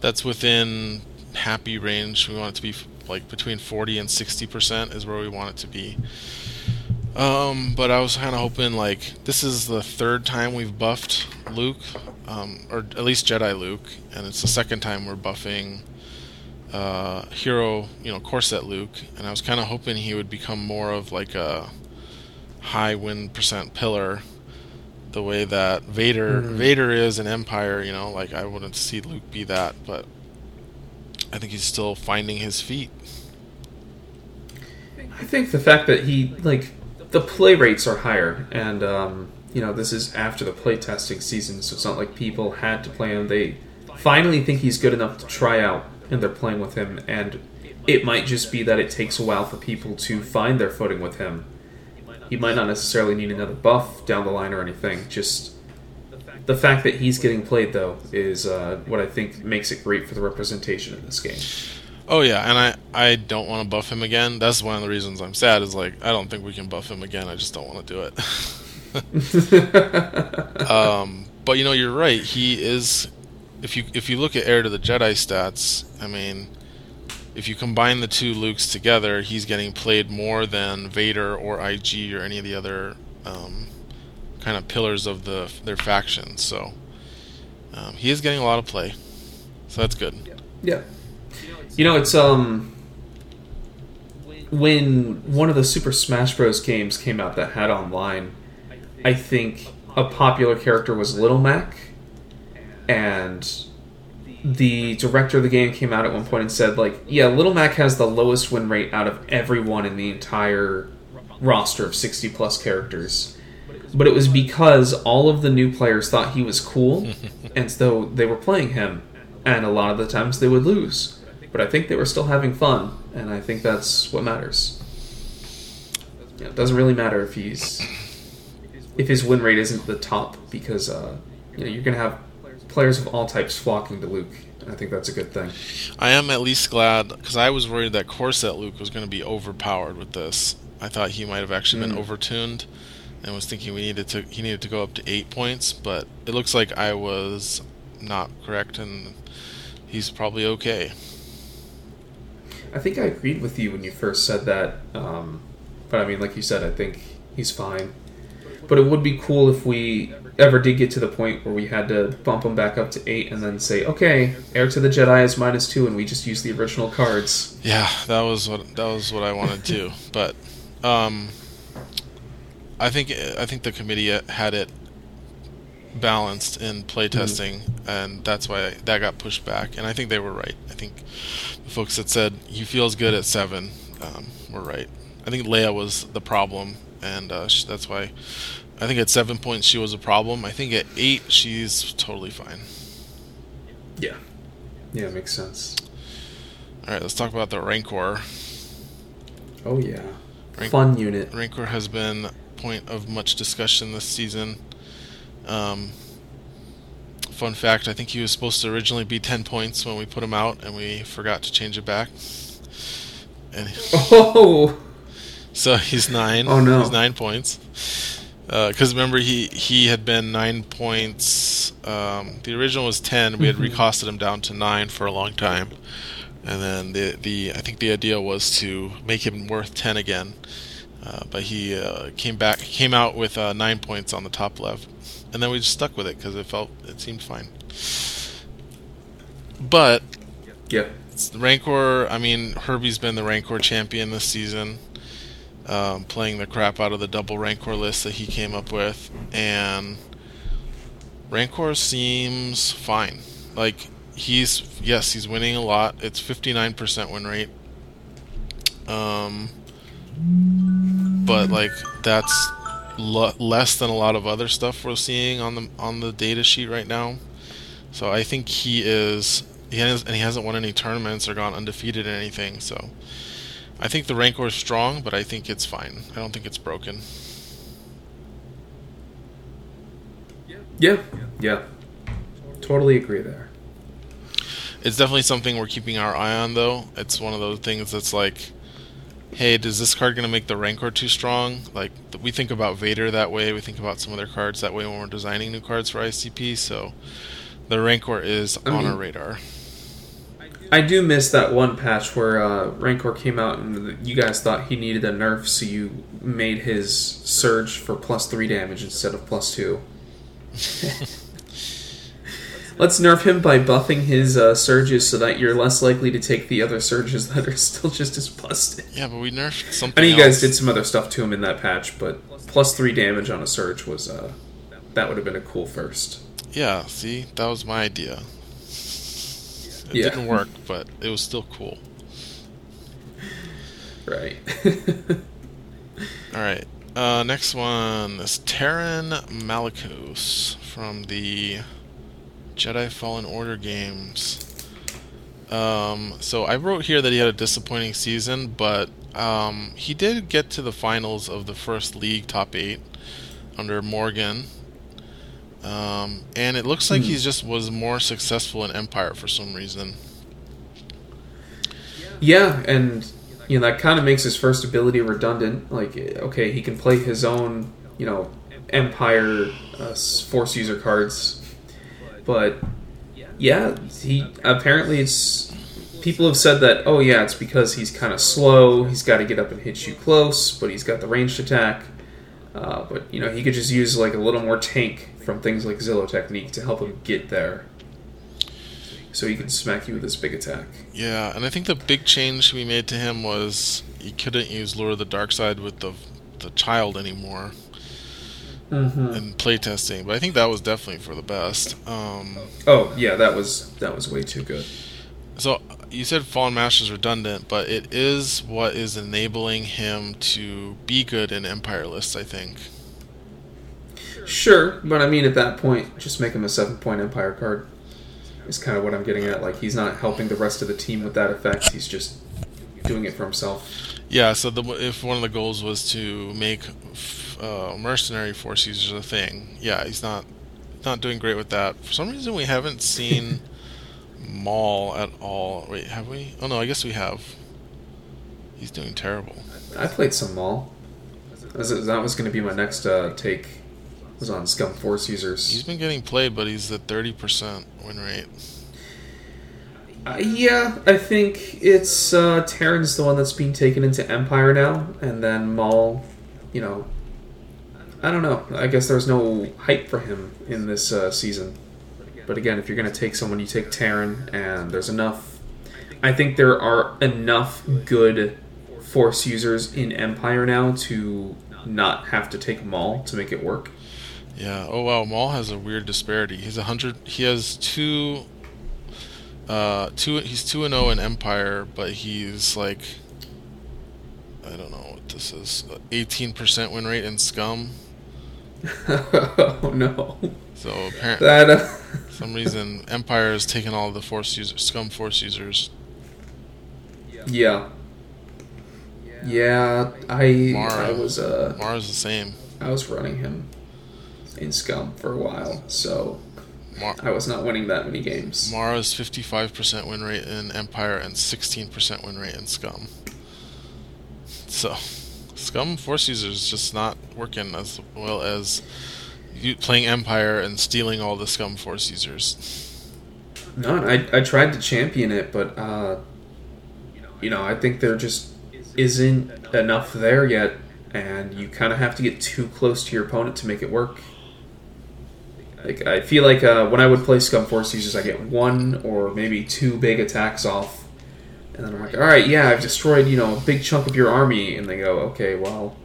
that's within happy range. We want it to be like between 40 and 60 percent is where we want it to be. Um, but I was kind of hoping like this is the third time we've buffed Luke, um, or at least Jedi Luke, and it's the second time we're buffing uh, hero, you know, Core Set Luke, and I was kind of hoping he would become more of like a high win percent pillar, the way that Vader Mhm. Vader is in Empire. You know, like I wouldn't see Luke be that, but I think he's still finding his feet. I think the fact that he like the play rates are higher, and um, you know this is after the play testing season, so it's not like people had to play him. They finally think he's good enough to try out, and they're playing with him. And it might just be that it takes a while for people to find their footing with him. He might not necessarily need another buff down the line or anything. Just the fact that he's getting played though is uh, what I think makes it great for the representation in this game. Oh yeah, and I I don't want to buff him again. That's one of the reasons I'm sad. Is like I don't think we can buff him again. I just don't want to do it. um, but you know you're right. He is. If you if you look at Heir to the Jedi stats, I mean, if you combine the two Lukes together, he's getting played more than Vader or IG or any of the other um, kind of pillars of the their factions. So um, he is getting a lot of play. So that's good. Yeah. You know, it's um when one of the Super Smash Bros. games came out that had online, I think a popular character was Little Mac, and the director of the game came out at one point and said, like, yeah, Little Mac has the lowest win rate out of everyone in the entire roster of 60 plus characters. But it was because all of the new players thought he was cool, and so they were playing him, and a lot of the times they would lose. But I think they were still having fun, and I think that's what matters. Yeah, it doesn't really matter if he's if his win rate isn't the top because uh, you know you're gonna have players of all types flocking to Luke. I think that's a good thing. I am at least glad because I was worried that Core Set Luke was going to be overpowered with this. I thought he might have actually been Mm. overtuned, and was thinking we needed to he needed to go up to eight points. But it looks like I was not correct, and he's probably okay. I think I agreed with you when you first said that. Um, but I mean, like you said, I think he's fine. But it would be cool if we ever did get to the point where we had to bump them back up to eight and then say, okay, Heir to the Jedi is minus two, and we just use the original cards. Yeah, that was what that was what I wanted to. But um, I think I think the committee had it balanced in playtesting, and that's why that got pushed back. And I think they were right. I think the folks that said he feels good at seven um, were right. I think Leia was the problem, and uh, sh- that's why I think at seven points she was a problem. I think at eight she's totally fine. Yeah. Yeah, makes sense. All right, let's talk about the Rancor. Oh, yeah. Rank- Fun unit. Rancor has been a point of much discussion this season. Um, fun fact: I think he was supposed to originally be ten points when we put him out, and we forgot to change it back. And Oh! so he's nine. Oh, no. He's nine points. Because remember, he he had been nine points. Um, the original was ten. We had Mhm. recosted him down to nine for a long time, and then the the I think the idea was to make him worth ten again. Uh, but he uh, came back, came out with uh, nine points on the top left, and then we just stuck with it because it felt it seemed fine. But Yeah. it's the Rancor. I mean, Herbie's been the Rancor champion this season, um, playing the crap out of the double Rancor list that he came up with, and Rancor seems fine. Like he's yes, he's winning a lot. It's fifty nine percent win rate. Um, but like that's lo- less than a lot of other stuff we're seeing on the on the data sheet right now. So I think he is he has and he hasn't won any tournaments or gone undefeated in anything. So I think the Rancor is strong, but I think it's fine. I don't think it's broken. Yeah. Yeah. Totally agree there. It's definitely something we're keeping our eye on, though. It's one of those things that's like, hey, does this card gonna make the Rancor too strong? Like we think about Vader that way. We think about some of their cards that way when we're designing new cards for ICP. So the Rancor is I on our radar. I do miss that one patch where uh, Rancor came out and you guys thought he needed a nerf, so you made his surge for plus three damage instead of plus two. Let's nerf him by buffing his uh, surges so that you're less likely to take the other surges that are still just as busted. Yeah, but we nerfed something. I know you guys did some other stuff to him in that patch, but plus three damage on a surge was uh, that would have been a cool first. Yeah, see, that was my idea. It Yeah. didn't work, but it was still cool. Right. All right. Uh, next one is Taron Malicos from the Jedi Fallen Order games. Um, so I wrote here that he had a disappointing season, but um, he did get to the finals of the first league top eight under Morgan. Um, and it looks like Hmm. he just was more successful in Empire for some reason. Yeah, and you know that kind of makes his first ability redundant. Like, okay, he can play his own, you know, Empire uh, Force user cards, but yeah, he apparently it's people have said that. Oh yeah, it's because he's kind of slow. He's got to get up and hit you close, but he's got the ranged attack. Uh, but you know, he could just use like a little more tank from things like Zillo technique to help him get there. So he can smack you with this big attack. Yeah, and I think the big change we made to him was he couldn't use Lure of the Dark Side with the the child anymore Mm-hmm. in playtesting, but I think that was definitely for the best. Um, Oh yeah, that was that was way too good. so you said Fallen Master is redundant, but it is what is enabling him to be good in Empire lists. I think. Sure, but I mean at that point, just make him a seven point Empire card. Is kind of what I'm getting at. Like he's not helping the rest of the team with that effect. He's just doing it for himself. Yeah, so the, if one of the goals was to make uh, mercenary force users a thing, yeah, he's not not doing great with that. For some reason, we haven't seen Maul at all. Wait, have we? Oh no, I guess we have. He's doing terrible. I played some Maul. That was going to be my next uh, take. Was on Scum Force He's users. been getting played, but he's at thirty percent win rate. Uh, yeah, I think it's uh, Taron's the one that's being taken into Empire now, and then Maul. You know, I don't know. I guess there's no hype for him in this uh, season. But again, if you're going to take someone, you take Taron, and there's enough. I think there are enough good Force users in Empire now to not have to take Maul to make it work. Yeah. Oh wow, Maul has a weird disparity. He's a hundred. He has two. Uh, two. He's two and zero in Empire, but he's like. I don't know what this is. Eighteen percent win rate in Scum. oh no! So apparently, That uh, some reason, Empire has taken all the Force users, Scum Force users. yeah, yeah. I Mara. I was uh Mara's the same. I was running him in Scum for a while, so Mar- I was not winning that many games. Mara's fifty-five percent win rate in Empire and sixteen percent win rate in Scum. So, Scum Force users is just not working as well as you playing Empire and stealing all the Scum Force users. No, I I tried to champion it, but uh, you know, I think there just isn't enough there yet, and you kind of have to get too close to your opponent to make it work. Like I feel like uh, when I would play Scum Force users, I get one or maybe two big attacks off, and then I'm like, all right, yeah, I've destroyed you know a big chunk of your army, and they go, okay, well,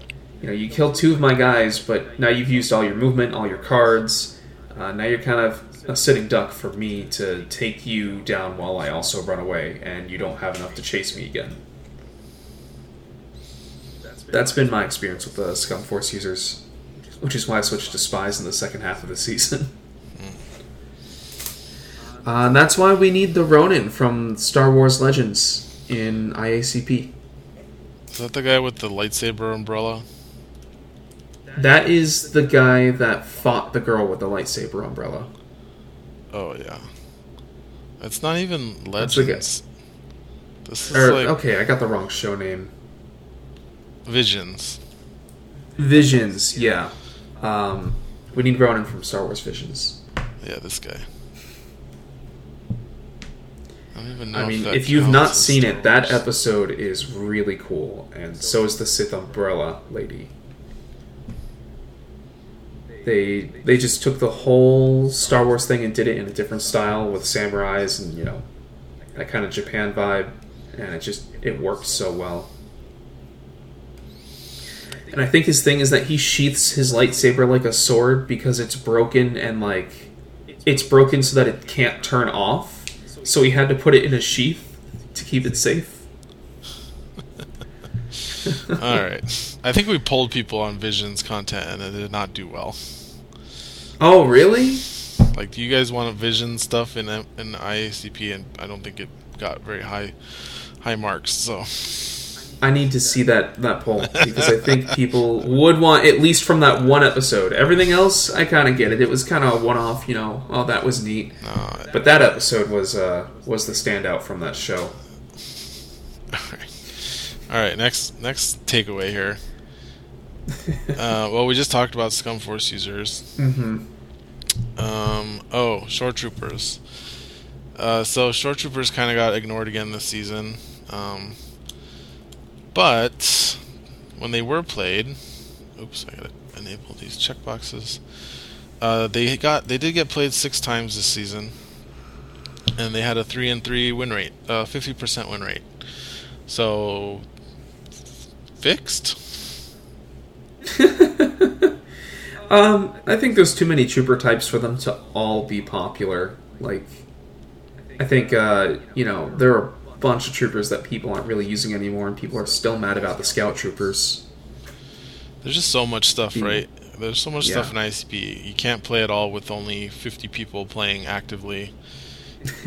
you know, you killed two of my guys, but now you've used all your movement, all your cards. Uh, now you're kind of a sitting duck for me to take you down while I also run away, and you don't have enough to chase me again. That's been my experience with the Scum Force users, which is why I switched to spies in the second half of the season. Uh, and that's why we need the Ronin from Star Wars Legends in IACP. Is that the guy with the lightsaber umbrella? That is the guy that fought the girl with the lightsaber umbrella. Oh yeah. It's not even That's the guy. Legends. This is Or, like okay, I got the wrong show name. Visions. Visions, yeah. Um, we need Ronin from Star Wars Visions. Yeah, this guy. I don't even know. I mean, if, if you've not seen it, that episode is really cool, and so is the Sith Umbrella lady. They they just took the whole Star Wars thing and did it in a different style with samurais and you know that kind of Japan vibe, and it just it worked so well. And I think his thing is that he sheaths his lightsaber like a sword because it's broken and like it's broken so that it can't turn off. So he had to put it in a sheath to keep it safe. All right. I think we polled people on Visions content and it did not do well. Oh, really? Like, do you guys want a Vision stuff in in IACP? And I don't think it got very high high marks. So I need to see that that poll because I think people would want at least from that one episode. Everything else, I kind of get it. It was kind of a one-off, you know. Oh, that was neat. uh, But that episode was uh, was the standout from that show. All right, next next takeaway here. uh, well, we just talked about Scum Force users. Mm-hmm. Um, oh, Shore Troopers. Uh, so Shore Troopers kind of got ignored again this season. Um, but when they were played, oops, I gotta enable these checkboxes. Uh, they got they did get played six times this season, and they had a three and three win rate, uh, fifty percent win rate. So fixed. Um, I think there's too many trooper types for them to all be popular. Like, I think uh, you know there are bunch of troopers that people aren't really using anymore, and people are still mad about the scout troopers. There's just so much stuff, right? There's so much Yeah. stuff in ICP. You can't play it all with only 50 people playing actively.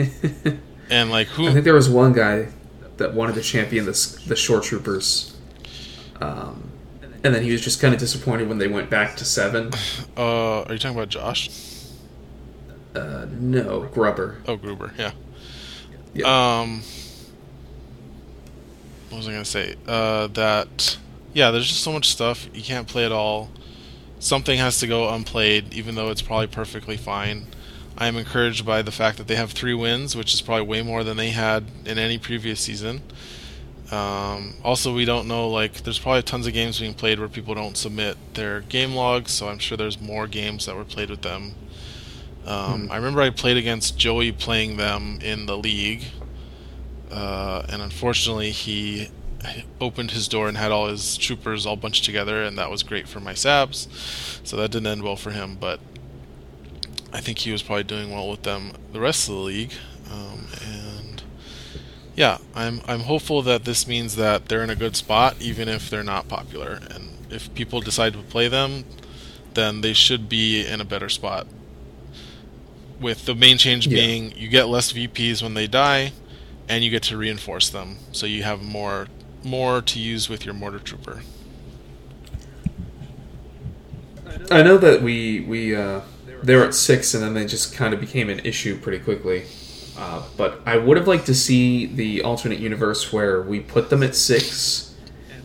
And like who? I think there was one guy that wanted to champion the the shore troopers, um, and then he was just kind of disappointed when they went back to seven. Uh, are you talking about Josh? Uh, no, Grubber. Oh, Gruber. Yeah. Yeah. Um. What was I gonna say? Uh, that. Yeah, there's just so much stuff. You can't play it all. Something has to go unplayed, even though it's probably perfectly fine. I am encouraged by the fact that they have three wins, which is probably way more than they had in any previous season. Um, also, we don't know, like, there's probably tons of games being played where people don't submit their game logs, so I'm sure there's more games that were played with them. Um, Hmm. I remember I played against Joey playing them in the league, uh, and unfortunately, he opened his door and had all his troopers all bunched together, and that was great for my Sabs. So that didn't end well for him, but I think he was probably doing well with them the rest of the league. Um, and yeah, I'm I'm hopeful that this means that they're in a good spot, even if they're not popular. And if people decide to play them, then they should be in a better spot. With the main change Yeah. being you get less VPs when they die, and you get to reinforce them, so you have more more to use with your mortar trooper. I know that we we uh, they were at six, and then they just kind of became an issue pretty quickly. Uh, but I would have liked to see the alternate universe where we put them at six,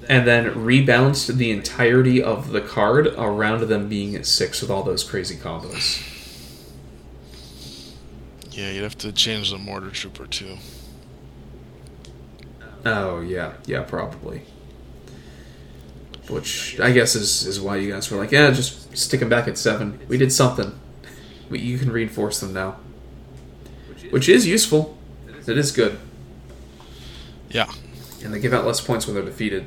and then rebalanced the entirety of the card around them being at six with all those crazy combos. Yeah, you'd have to change the mortar trooper too. Oh yeah, yeah, probably. Which I guess is is why you guys were like, yeah, just stick them back at seven. We did something. We, you can reinforce them now, which is useful. It is good, Yeah. and they give out less points when they're defeated.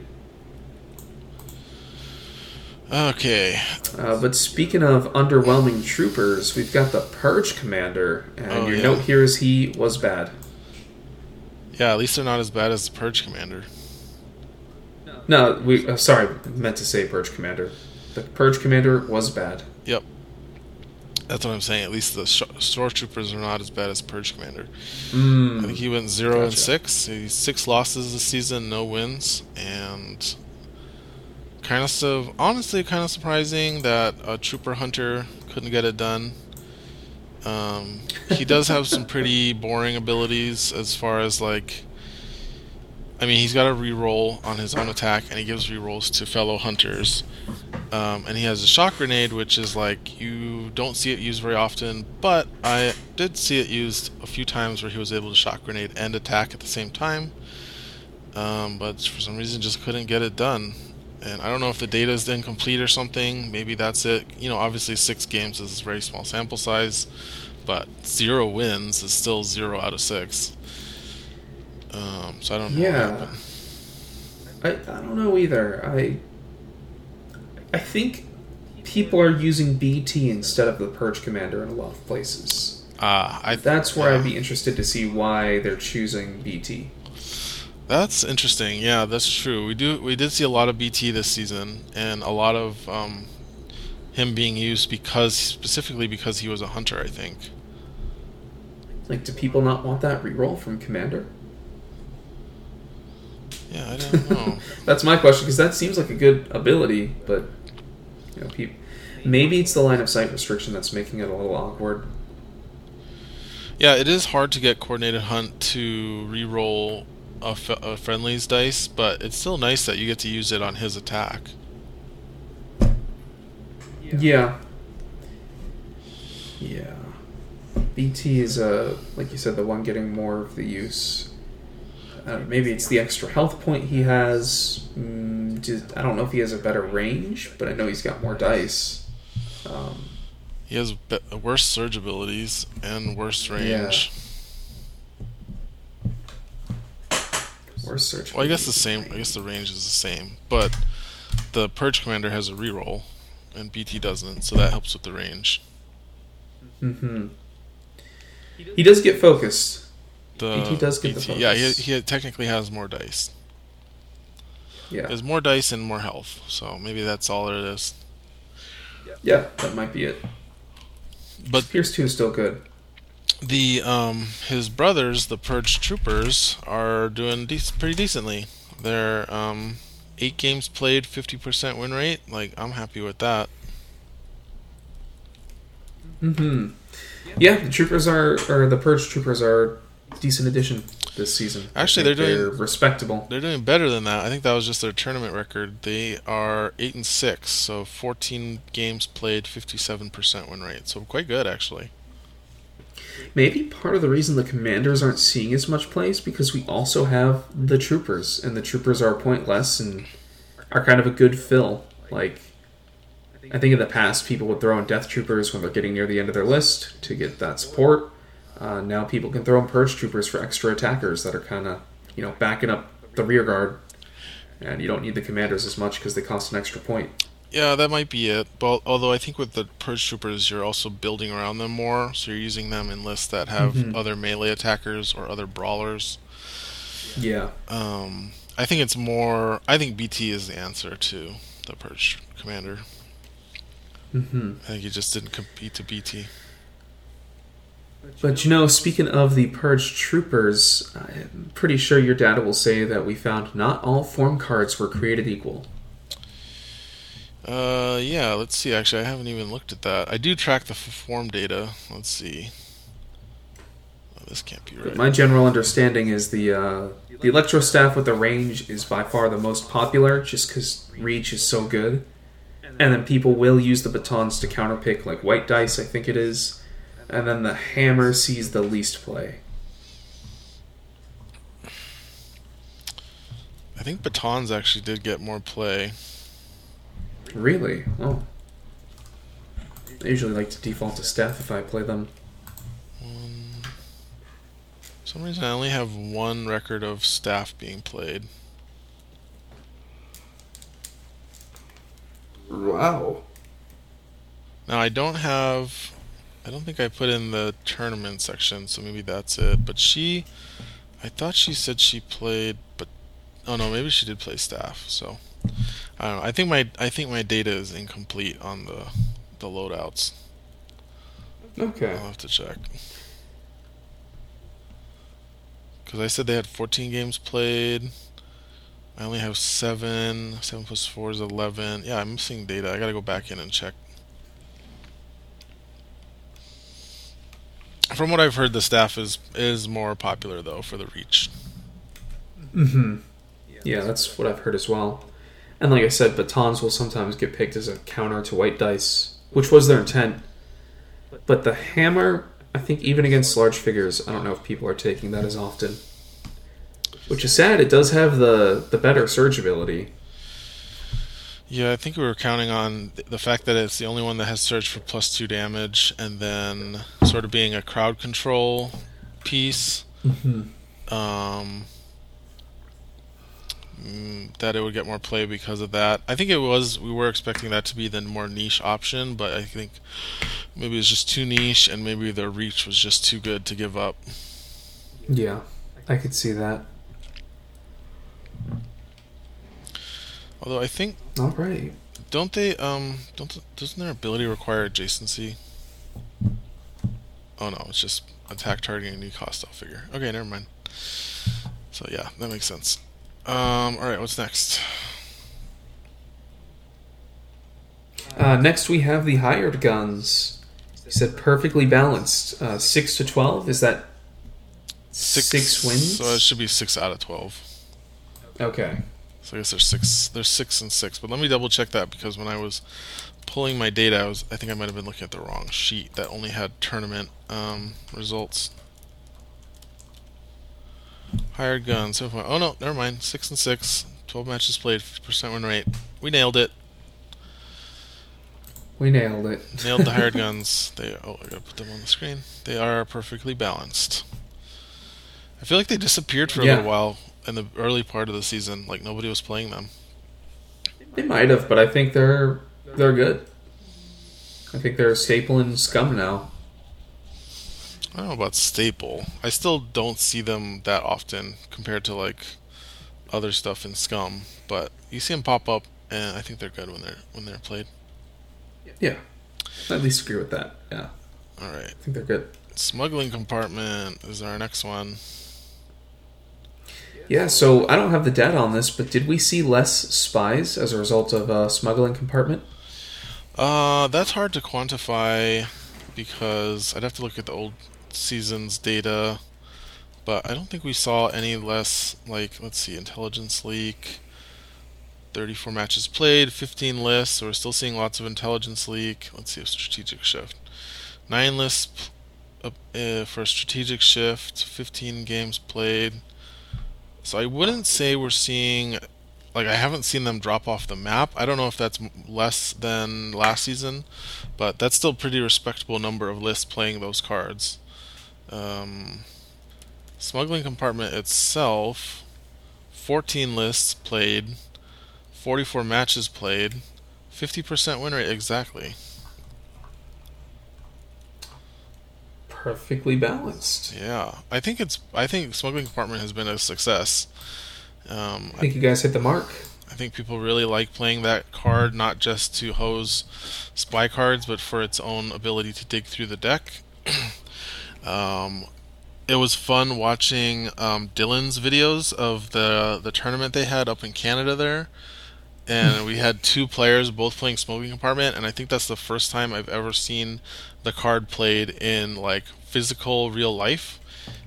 Okay. Uh, but speaking of underwhelming troopers, we've got the Purge Commander, and Oh, your yeah. note here is he was bad. Yeah, at least they're not as bad as the Purge Commander. No, we uh, sorry, meant to say Purge Commander. The Purge Commander was bad. Yep. That's what I'm saying. At least the sh- Shore Troopers are not as bad as Purge Commander. Mm. I think he went zero and six. He's six losses this season, no wins, and kind of honestly kind of surprising that a Trooper Hunter couldn't get it done. Um, he does have some pretty boring abilities as far as like. I mean, he's got a reroll on his own attack, and he gives rerolls to fellow hunters. Um, and he has a shock grenade, which is like you don't see it used very often, but I did see it used a few times where he was able to shock grenade and attack at the same time. Um, but for some reason, just couldn't get it done. And I don't know if the data is incomplete or something. Maybe that's it. You know, obviously six games is a very small sample size, but zero wins is still zero out of six. Um, so I don't know. Yeah. I, I don't know either. I I think people are using BT instead of the Purge Commander in a lot of places. Uh, I, That's where yeah. I'd be interested to see why they're choosing BT. That's interesting. Yeah, that's true. We do we did see a lot of BT this season, and a lot of um, him being used because specifically because he was a hunter. I think. Like, do people not want that reroll from Commander? Yeah, I don't know. That's my question because that seems like a good ability, but you know, maybe it's the line of sight restriction that's making it a little awkward. yeah, it is hard to get coordinated hunt to re-roll a, f- a friendly's dice, but it's still nice that you get to use it on his attack. Yeah. Yeah. BT is uh like you said the one getting more of the use. Uh, maybe it's the extra health point he has. Mm, just, I don't know if he has a better range, but I know he's got more dice. Um, He has be- worse surge abilities and worse range. Where's search? Well, I guess the same. I guess the range is the same, but the purge commander has a reroll, and BT doesn't, so that helps with the range. Mm-hmm. He does get focused. The BT does get the focus. Yeah, he, he technically has more dice. He Yeah. has more dice and more health, so maybe that's all it is. Yeah, that might be it. But Pierce two is still good. The um his brothers, the purge troopers, are doing dec- pretty decently. They're um eight games played, fifty percent win rate. Like I'm happy with that. Mm-hmm. Yeah, the troopers are, or the purge troopers are decent addition this season. Actually, they're doing- respectable. They're doing better than that. I think that was just their tournament record. They are eight and six, so fourteen games played, fifty-seven percent win rate. So quite good actually. Maybe part of the reason the commanders aren't seeing as much play is because we also have the troopers, and the troopers are pointless and are kind of a good fill. Like, I think in the past people would throw in death troopers when they're getting near the end of their list to get that support. Uh, now people can throw in purge troopers for extra attackers that are kind of, you know, backing up the rear guard, and you don't need the commanders as much because they cost an extra point. Yeah, that might be it. But although I think with the purge troopers, you're also building around them more, so you're using them in lists that have Mhm. other melee attackers or other brawlers. Yeah. Um, I think it's more. I think BT is the answer to the purge commander. hmm I think he just didn't compete to BT. But you know, speaking of the purge troopers, I'm pretty sure your data will say that we found not all form cards were created equal. Uh, yeah. Let's see. Actually, I haven't even looked at that. I do track the f- form data. Let's see. Oh, this can't be right. my general understanding is the uh, the electro staff with the range is by far the most popular, just because reach is so good. And then people will use the batons to counterpick, like white dice, I think it is. And then the hammer sees the least play. I think batons actually did get more play. Really? Oh. I usually like to default to staff if I play them. Um, for some reason, I only have one record of staff being played. Wow. Now I don't have. I don't think I put in the tournament section, so maybe that's it. But she, I thought she said she played, but oh no, maybe she did play staff. So I don't know. I think my I think my data is incomplete on the the loadouts. Okay. I'll have to check. Because I said they had 14 games played. I only have seven. Seven plus four is 11. Yeah, I'm missing data. I gotta go back in and check. From what I've heard, the staff is is more popular though for the reach. Mm-hmm. Yeah, that's what I've heard as well. And like I said, batons will sometimes get picked as a counter to white dice, which was their intent. but the hammer, I think even against large figures, I don't know if people are taking that as often. Which is sad. It does have the the better surge ability. Yeah, I think we were counting on the fact that it's the only one that has surge for plus two damage, and then sort of being a crowd control piece. Mm-hmm. Um, that it would get more play because of that. I think it was. We were expecting that to be the more niche option, but I think maybe it's just too niche, and maybe their reach was just too good to give up. Yeah, I could see that. Although I think All right. don't they um don't doesn't their ability require adjacency? Oh no, it's just attack targeting new cost. I'll figure. Okay, never mind. So yeah, that makes sense. Um, all right, what's next? Uh, next, we have the hired guns. You said perfectly balanced. Uh, six to twelve. Is that six, wins? So it should be six out of twelve. okay. So I guess there's six. There's six and six. But let me double check that because when I was pulling my data, I was I think I might have been looking at the wrong sheet that only had tournament um, results. Hired guns. So far. Oh no, never mind. Six and six. Twelve matches played. Fifty percent win rate. We nailed it. We nailed it. Nailed the hired guns. They. Oh, I gotta put them on the screen. They are perfectly balanced. I feel like they disappeared for a Yeah. little while in the early part of the season. Like nobody was playing them. They might have, but I think they're they're good. I think they're a staple in scum now. I don't know about staple. I still don't see them that often compared to like other stuff in Scum, but you see them pop up, and I think they're good when they're when they're played. Yeah, I at least agree with that. Yeah, All right, I think they're good. smuggling compartment is our next one. Yeah, so I don't have the data on this, but did we see less spies as a result of uh, smuggling compartment? Uh, that's hard to quantify because I'd have to look at the old season's data, but I don't think we saw any less. Like, let's see, intelligence leak. 34 matches played, 15 lists. So we're still seeing lots of intelligence leak. Let's see, a strategic shift. Nine lists uh, uh, for a strategic shift, 15 games played. So I wouldn't say we're seeing like I haven't seen them drop off the map. I don't know if that's less than last season, but that's still pretty respectable number of lists playing those cards. Um, smuggling compartment itself, 14 lists played, 44 matches played, 50% win rate exactly. Perfectly balanced. Yeah, I think it's. I think smuggling compartment has been a success. Um, I think you guys hit the mark. I think people really like playing that card, not just to hose spy cards, but for its own ability to dig through the deck. um, it was fun watching um, Dylan's videos of the the tournament they had up in Canada there, and we had two players both playing Smuggling Compartment, and I think that's the first time I've ever seen the card played in like physical real life,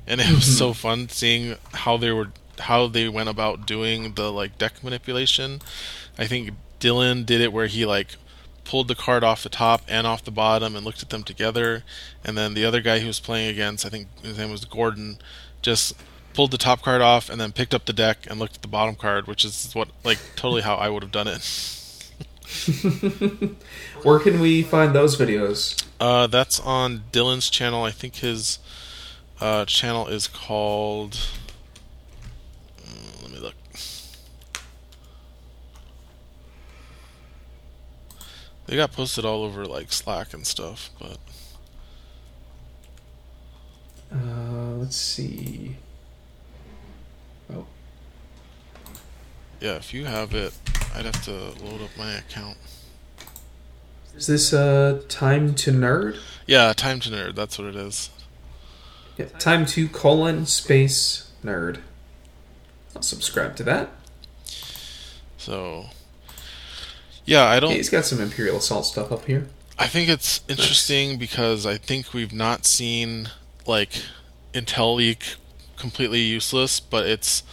and it was so fun seeing how they were how they went about doing the like deck manipulation. I think Dylan did it where he like pulled the card off the top and off the bottom and looked at them together, and then the other guy he was playing against, I think his name was Gordon, just pulled the top card off and then picked up the deck and looked at the bottom card, which is what like totally how I would have done it. Where can we find those videos? Uh, that's on Dylan's channel. I think his uh, channel is called. Uh, let me look. They got posted all over like Slack and stuff, but Uh, let's see. Oh, yeah, if you have it, I'd have to load up my account. is this uh time to nerd? Yeah, time to nerd. That's what it is. Yeah, time to colon space nerd. I'll subscribe to that. So, yeah, I don't. He's got some Imperial Assault stuff up here. I think it's interesting because I think we've not seen like Intel leak completely useless, but it's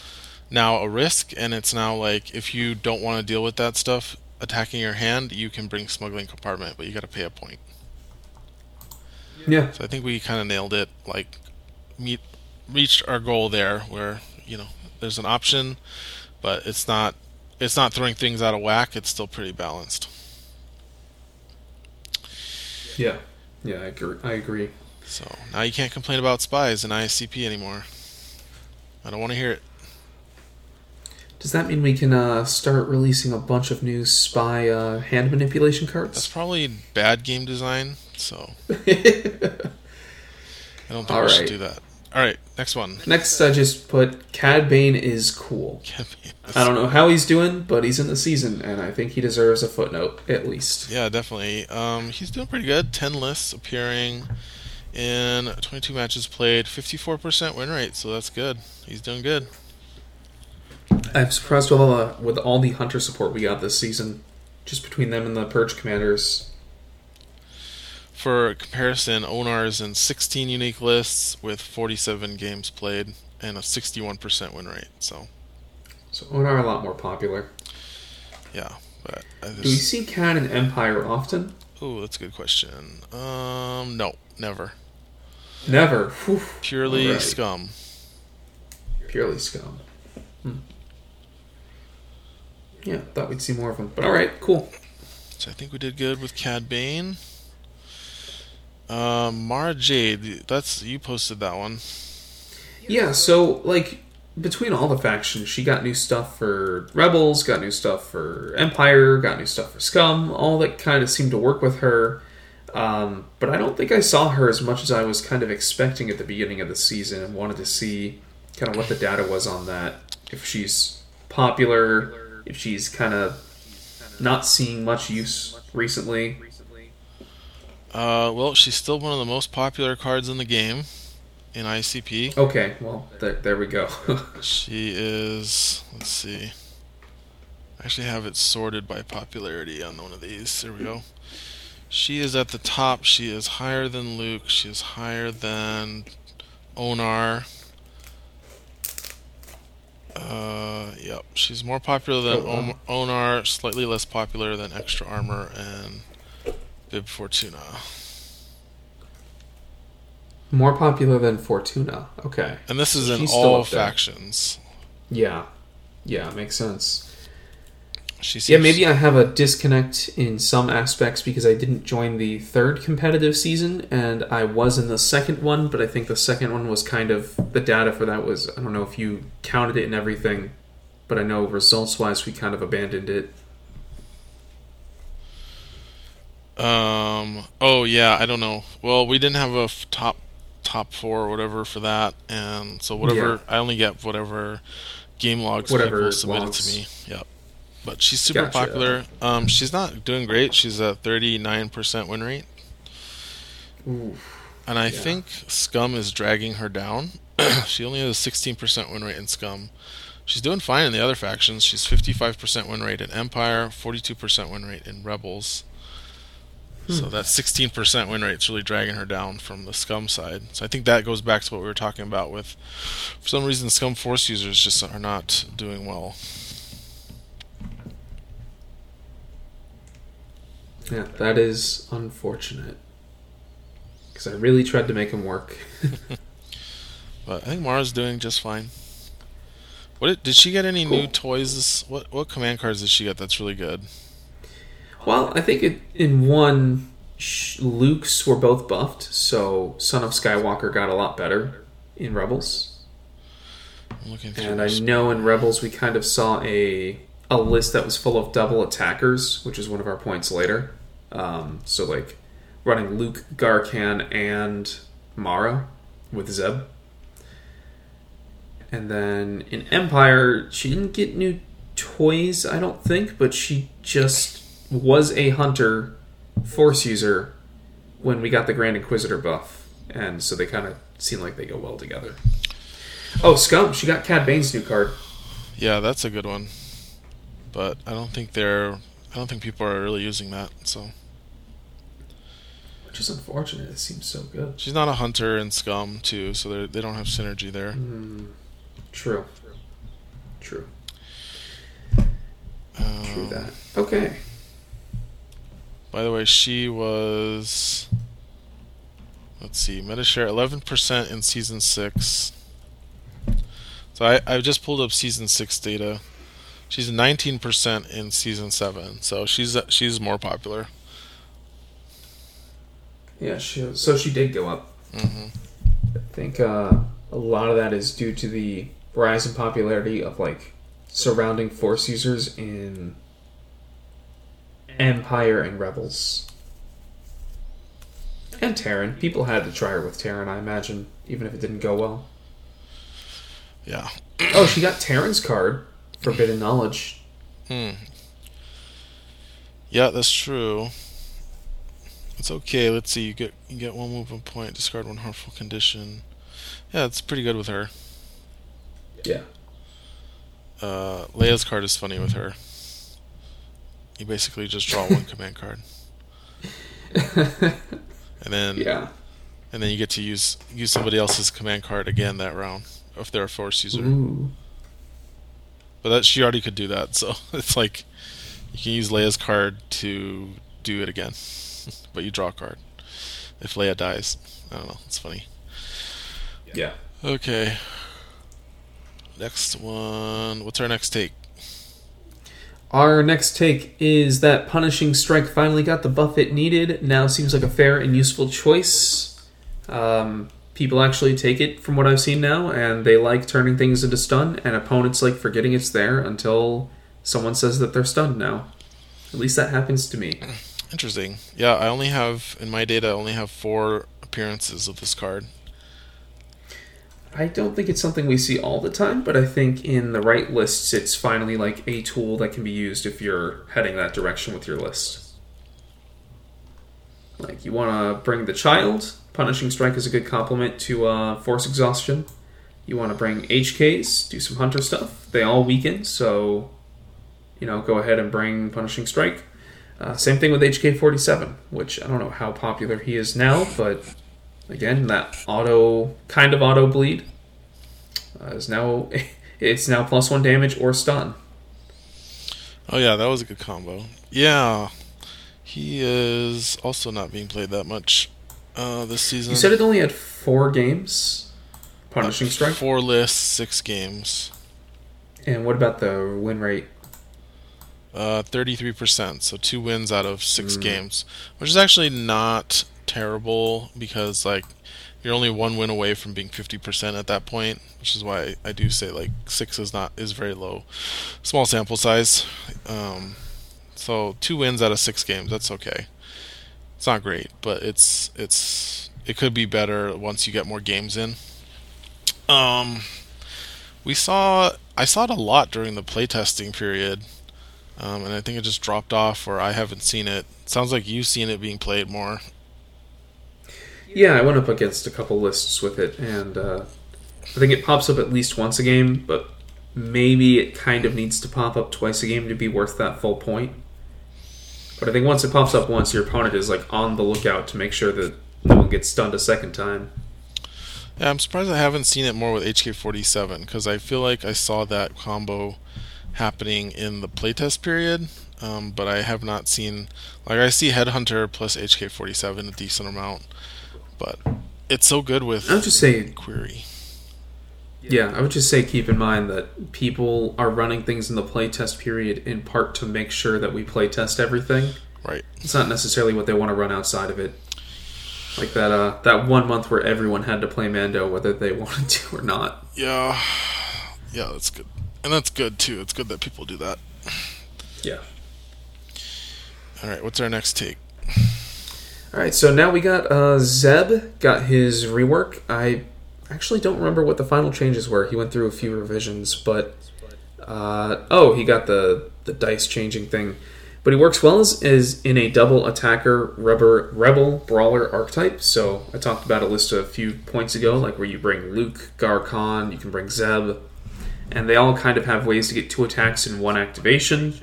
now a risk, and it's now like if you don't want to deal with that stuff attacking your hand, you can bring smuggling compartment, but you got to pay a point. Yeah. So I think we kind of nailed it. Like, meet reached our goal there, where you know there's an option, but it's not it's not throwing things out of whack. It's still pretty balanced. Yeah. Yeah, I agree. I agree. So now you can't complain about spies in ISCP anymore. I don't want to hear it. Does that mean we can uh, start releasing a bunch of new spy uh, hand manipulation cards? That's probably bad game design, so I don't think All we should do that. All right, next one. Next, I just put Cad Bane is cool. I don't know how he's doing, but he's in the season, and I think he deserves a footnote at least. Yeah, definitely. Um, he's doing pretty good. Ten lists appearing in 22 matches played, 54% win rate, so that's good. He's doing good. I'm surprised with all the, with all the hunter support we got this season, just between them and the purge commanders. For comparison, Onar is in 16 unique lists with 47 games played and a 61% win rate. So, So Onar a lot more popular. yeah. But I Do we see Cad and Empire often? oh, that's a good question. Um, no, never. Never. Whew. Purely Alright. scum. Purely scum. Hmm. Yeah, thought we'd see more of them. But alright, cool. So I think we did good with Cad Bane. Um, Mara Jade, that's you posted that one. Yeah, so like between all the factions, she got new stuff for Rebels, got new stuff for Empire, got new stuff for Scum. All that kind of seemed to work with her. Um, but I don't think I saw her as much as I was kind of expecting at the beginning of the season, and wanted to see kind of what the data was on that. If she's popular, if she's kind of not seeing much use recently. Uh, well, she's still one of the most popular cards in the game in ICP. Okay, well there, there we go. She is. Let's see. I actually have it sorted by popularity on one of these. There we go. She is at the top. She is higher than Luke. She is higher than Onar. Uh, yep. She's more popular than Oh, wow. Onar, slightly less popular than Extra Armor and Bib Fortuna. More popular than Fortuna. Okay. And this is in she's all factions. Yeah. Yeah, makes sense. She Yeah, maybe I have a disconnect in some aspects because I didn't join the third competitive season and I was in the second one, but I think the second one was kind of the data for that was I don't know if you counted it and everything, but I know results wise we kind of abandoned it. Um. Oh yeah. I don't know. Well, we didn't have a f- top top four or whatever for that, and so whatever Yeah. I only get whatever game logs Whatever people submitted logs. to me. Yep. But she's super Gotcha. popular. Um. She's not doing great. She's at thirty nine percent win rate, Ooh. and I Yeah. think Scum is dragging her down. she only has a sixteen percent win rate in Scum. She's doing fine in the other factions. She's fifty five percent win rate in Empire, forty two percent win rate in Rebels. Hmm. So that 16% win rate is really dragging her down from the Scum side. So I think that goes back to what we were talking about with, for some reason, Scum Force users just are not doing well. Yeah, that is unfortunate. Because I really tried to make him work. But I think Mara's doing just fine. What did, did she get any new toys? What what command cards did she get that's really good? Well, I think it, in one, Luke's were both buffed, so Son of Skywalker got a lot better in Rebels. I'm looking through. And I know in Rebels we kind of saw a a list that was full of double attackers, which is one of our points later. Um, so like running Luke, Gaarkhan, and Mara with Zeb. And then in Empire, she didn't get new toys, I don't think, but she just was a hunter, force user when we got the Grand Inquisitor buff, and so they kind of seem like they go well together. Oh, Scum! She got Cad Bane's new card. Yeah, that's a good one. But I don't think they're. I don't think people are really using that. So Which is unfortunate. It seems so good. she's not a hunter in Scum too, so they they don't have synergy there. Mm, true. True. Um, True that. Okay. By the way, she was. let's see, Metashare 11% in season six. So I I just pulled up season six data. She's 19% in season seven, so she's she's more popular. Yeah, she, so she did go up. hmm I think uh, a lot of that is due to the rise in popularity of like surrounding Force users in Empire and Rebels. And Taron. People had to try her with Taron, I imagine, even if it didn't go well. Yeah. Oh, she got Taron's card, Forbidden Knowledge. Hmm. Yeah, that's true. It's okay. Let's see. You get you get one movement point. Discard one harmful condition. Yeah, it's pretty good with her. Yeah. Uh, Leia's card is funny with her. You basically just draw one command card, and then yeah. and then you get to use use somebody else's command card again that round if they're a force user. Ooh. But that she already could do that, so it's like you can use Leia's card to do it again, but you draw a card if Leia dies. I don't know. It's funny. Yeah. Okay. Next one. What's our next take? Our next take is that Punishing Strike finally got the buff it needed. Now seems like a fair and useful choice. Um, people actually take it from what I've seen now, and they like turning things into stun, and opponents like forgetting it's there until someone says that they're stunned now. At least that happens to me. Interesting. Yeah, I only have in my data. I only have four appearances of this card. I don't think it's something we see all the time, but I think in the right lists, it's finally like a tool that can be used if you're heading that direction with your list. Like you want to bring the child. Punishing strike is a good complement to uh, force exhaustion. You want to bring HKs, do some hunter stuff. They all weaken, so you know go ahead and bring punishing strike. Uh, same thing with HK forty seven, which I don't know how popular he is now, but again that auto kind of auto bleed uh, is now it's now plus one damage or stun. Oh yeah, that was a good combo. Yeah, he is also not being played that much uh, this season. You said it only had four games. Punishing strike. Four lists, six games. And what about the win rate? Uh, 33%, so two wins out of six Mm. games, which is actually not terrible because like you're only one win away from being 50% at that point, which is why I do say like six is not is very low, small sample size. Um, so two wins out of six games, that's okay. It's not great, but it's it's it could be better once you get more games in. Um, we saw I saw it a lot during the playtesting period. Um, and I think it just dropped off, or I haven't seen it. Sounds like you've seen it being played more. Yeah, I went up against a couple lists with it, and uh, I think it pops up at least once a game, but maybe it kind of needs to pop up twice a game to be worth that full point. But I think once it pops up once, your opponent is like on the lookout to make sure that no one gets stunned a second time. Yeah, I'm surprised I haven't seen it more with HK47 because I feel like I saw that combo happening in the playtest period, um, but I have not seen like I see Headhunter plus HK47 a decent amount, but it's so good with I would just say query. Yeah, I would just say keep in mind that people are running things in the playtest period in part to make sure that we playtest everything. Right. It's not necessarily what they want to run outside of it. Like that uh that one month where everyone had to play Mando whether they wanted to or not. Yeah. Yeah, that's good. And that's good too. It's good that people do that. Yeah. All right, what's our next take? All right, so now we got uh Zeb got his rework. I actually don't remember what the final changes were. He went through a few revisions, but uh oh, he got the the dice changing thing. But he works well as, as in a double attacker rubber rebel brawler archetype. So I talked about a list a few points ago, like where you bring Luke, Gaarkhan, you can bring Zeb, and they all kind of have ways to get two attacks in one activation.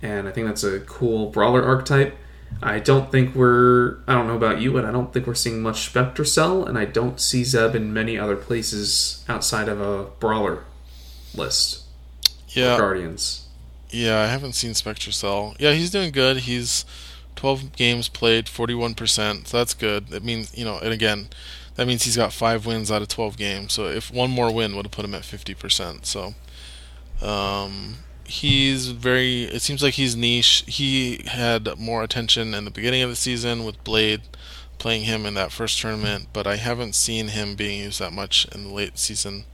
And I think that's a cool brawler archetype. I don't think we're. I don't know about you, but I don't think we're seeing much Spectre Cell, and I don't see Zeb in many other places outside of a brawler list. Yeah, Guardians. Yeah, I haven't seen Spectre Cell. Yeah, he's doing good. He's 12 games played, 41%. So that's good. That means, you know, and again, that means he's got five wins out of 12 games. So if one more win would have put him at 50%. So um, he's very, it seems like he's niche. He had more attention in the beginning of the season with Blade playing him in that first tournament, but I haven't seen him being used that much in the late season.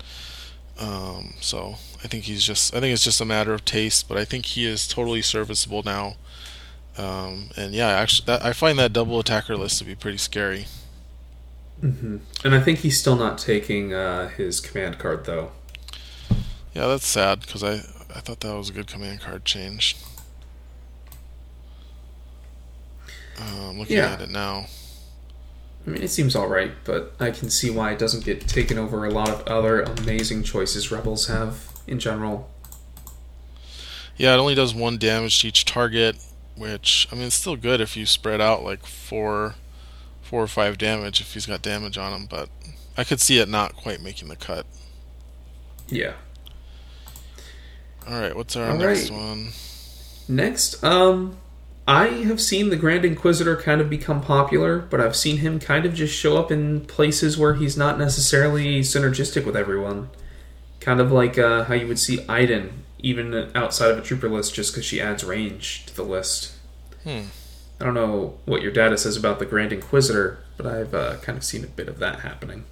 Um, so I think he's just, I think it's just a matter of taste, but I think he is totally serviceable now. Um, and yeah, actually, that, I find that double attacker list to be pretty scary. Mm-hmm. And I think he's still not taking uh, his command card though. Yeah, that's sad because I I thought that was a good command card change. Uh, I'm looking Yeah. at it now. I mean, it seems all right, but I can see why it doesn't get taken over a lot of other amazing choices Rebels have in general. Yeah, it only does one damage to each target, which I mean it's still good if you spread out like four, four or five damage if he's got damage on him. But I could see it not quite making the cut. Yeah. All right, what's our All next right. one? Next, um, I have seen the Grand Inquisitor kind of become popular, but I've seen him kind of just show up in places where he's not necessarily synergistic with everyone. Kind of like uh, how you would see Iden, even outside of a trooper list, just because she adds range to the list. Hmm. I don't know what your data says about the Grand Inquisitor, but I've uh, kind of seen a bit of that happening.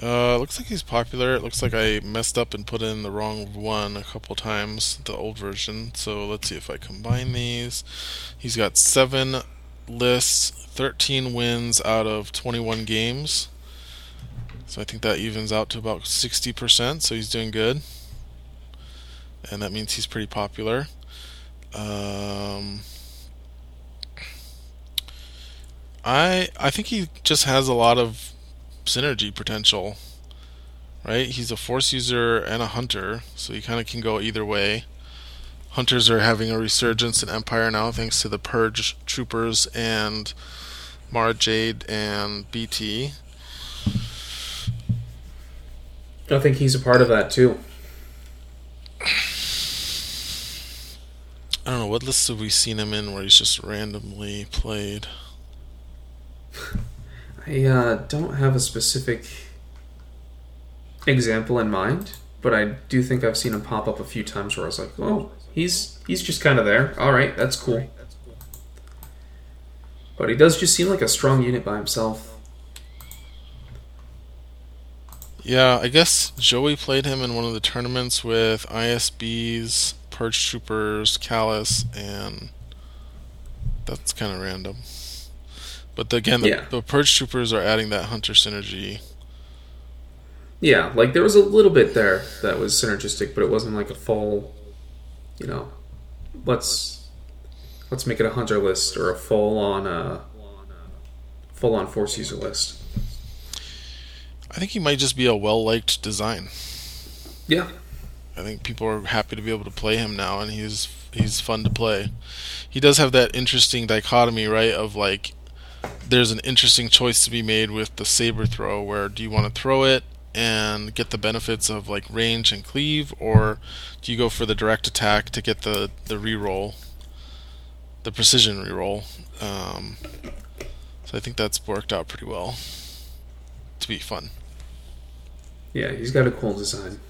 Uh, looks like he's popular. It looks like I messed up and put in the wrong one a couple times, the old version. So let's see if I combine these. He's got seven lists, 13 wins out of 21 games. So I think that evens out to about 60%. So he's doing good, and that means he's pretty popular. Um, I I think he just has a lot of synergy potential. Right? He's a force user and a hunter, so he kind of can go either way. Hunters are having a resurgence in Empire now thanks to the Purge troopers and Mara Jade and BT. I think he's a part of that too. I don't know what lists have we seen him in where he's just randomly played. I uh, don't have a specific example in mind, but I do think I've seen him pop up a few times where I was like, "Oh, he's he's just kind of there. All right, that's cool." But he does just seem like a strong unit by himself. Yeah, I guess Joey played him in one of the tournaments with ISBs, Purge Troopers, Kallus, and that's kind of random. But the, again, the, Yeah. the Purge Troopers are adding that Hunter synergy. Yeah, like there was a little bit there that was synergistic, but it wasn't like a full, you know, let's let's make it a hunter list or a full on uh full on force user list. I think he might just be a well liked design. Yeah, I think people are happy to be able to play him now, and he's he's fun to play. He does have that interesting dichotomy, right? Of like, there's an interesting choice to be made with the saber throw, where do you want to throw it and get the benefits of like range and cleave, or do you go for the direct attack to get the the reroll, the precision reroll? Um, so I think that's worked out pretty well to be fun. yeah, he's got a cool design.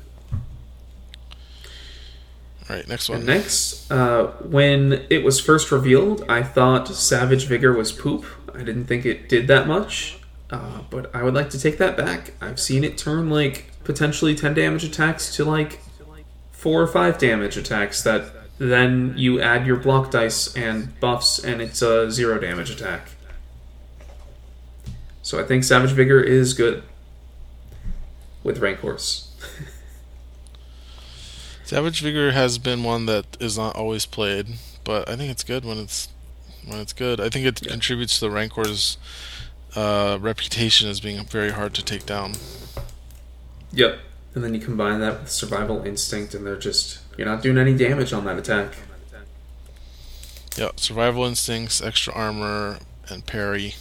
All right, next And one. next, uh, when it was first revealed, I thought Savage Vigor was poop. I didn't think it did that much, uh, but I would like to take that back. I've seen it turn like potentially 10 damage attacks to like 4 or 5 damage attacks that then you add your block dice and buffs and it's a 0 damage attack. So I think Savage Vigor is good with Rancors. Savage Vigor has been one that is not always played, but I think it's good when it's when it's good. I think it Yeah. contributes to the Rancor's uh, reputation as being very hard to take down. Yep. And then you combine that with survival instinct, and they're just you're not doing any damage on that attack. Yeah, survival instincts, extra armor, and parry.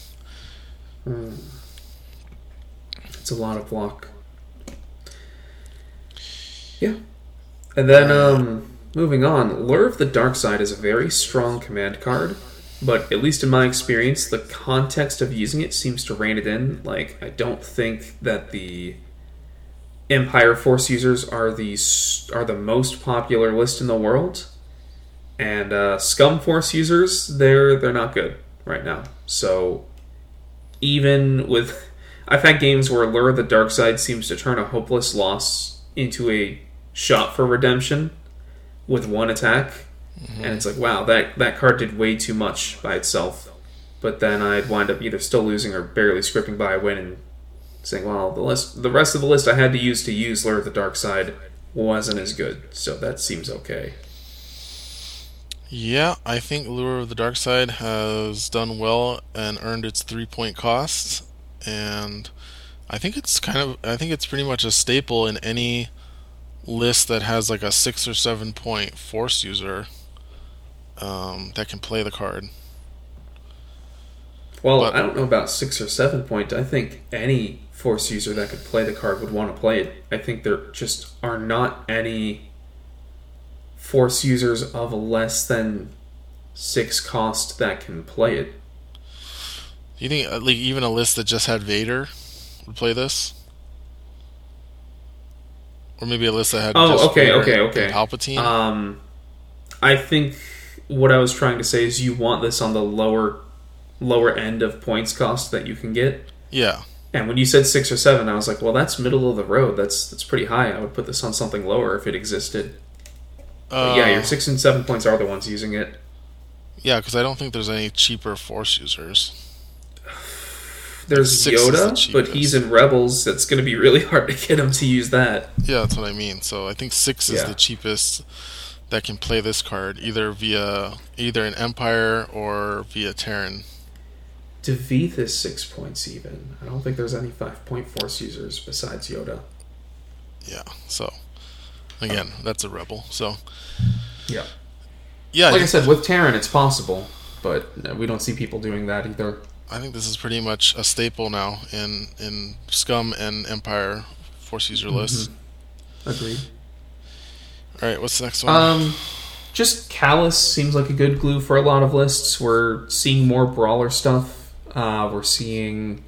It's a lot of block. Yeah. And then um moving on, Lure of the Dark Side is a very strong command card. but at least in my experience, the context of using it seems to rein it in. Like, I don't think that the Empire Force users are the are the most popular list in the world, and uh, Scum Force users they're they're not good right now. So even with I've had games where Lure of the Dark Side seems to turn a hopeless loss into a shot for redemption with one attack, mm-hmm. and it's like, wow, that that card did way too much by itself. But then I'd wind up either still losing or barely scripting by a win and saying, well, the list, the rest of the list I had to use to use Lure of the Dark Side wasn't as good, so that seems okay. Yeah, I think Lure of the Dark Side has done well and earned its three point cost, and I think it's kind of I think it's pretty much a staple in any list that has like a six or seven point force user um, that can play the card. Well, but, I don't know about six or seven point. I think any force user that could play the card would want to play it. I think there just are not any force users of less than six cost that can play it. Do you think uh, like even a list that just had Vader would play this? Or maybe a list that had oh okay okay okay Palpatine. Um, I think what I was trying to say is you want this on the lower lower end of points cost that you can get. Yeah. And when you said six or seven, I was like, well, that's middle of the road. That's that's pretty high. I would put this on something lower if it existed. Uh, yeah, your six and seven points are the ones using it. Yeah, because I don't think there's any cheaper Force users. There's Yoda, but he's in Rebels. It's going to be really hard to get him to use that. Yeah, that's what I mean. So I think six is yeah. the cheapest that can play this card, either via either an Empire or via Taron. Deveeth is six points even. I don't think there's any five point Force users besides Yoda. Yeah, so Again, that's a rebel. So, yeah, yeah. Like I said, with Taron, it's possible, but uh, we don't see people doing that either. I think this is pretty much a staple now in in Scum and Empire Force user mm-hmm. lists. Agreed. All right, what's the next one? Um, just Kallus seems like a good glue for a lot of lists. We're seeing more brawler stuff. Uh, we're seeing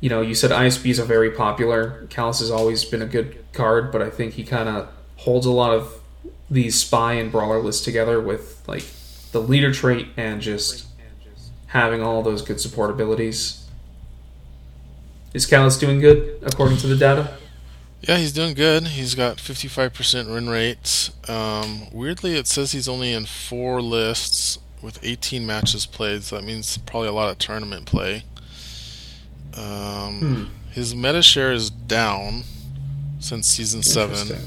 you know, you said ISBs are very popular. Kallus has always been a good card, but I think he kind of holds a lot of these spy and brawler lists together with like the leader trait and just having all those good support abilities. Is Kallus doing good according to the data? Yeah, he's doing good. He's got 55% win rate. Um, weirdly, it says he's only in four lists with 18 matches played, so that means probably a lot of tournament play. Um, hmm. His meta share is down since season seven.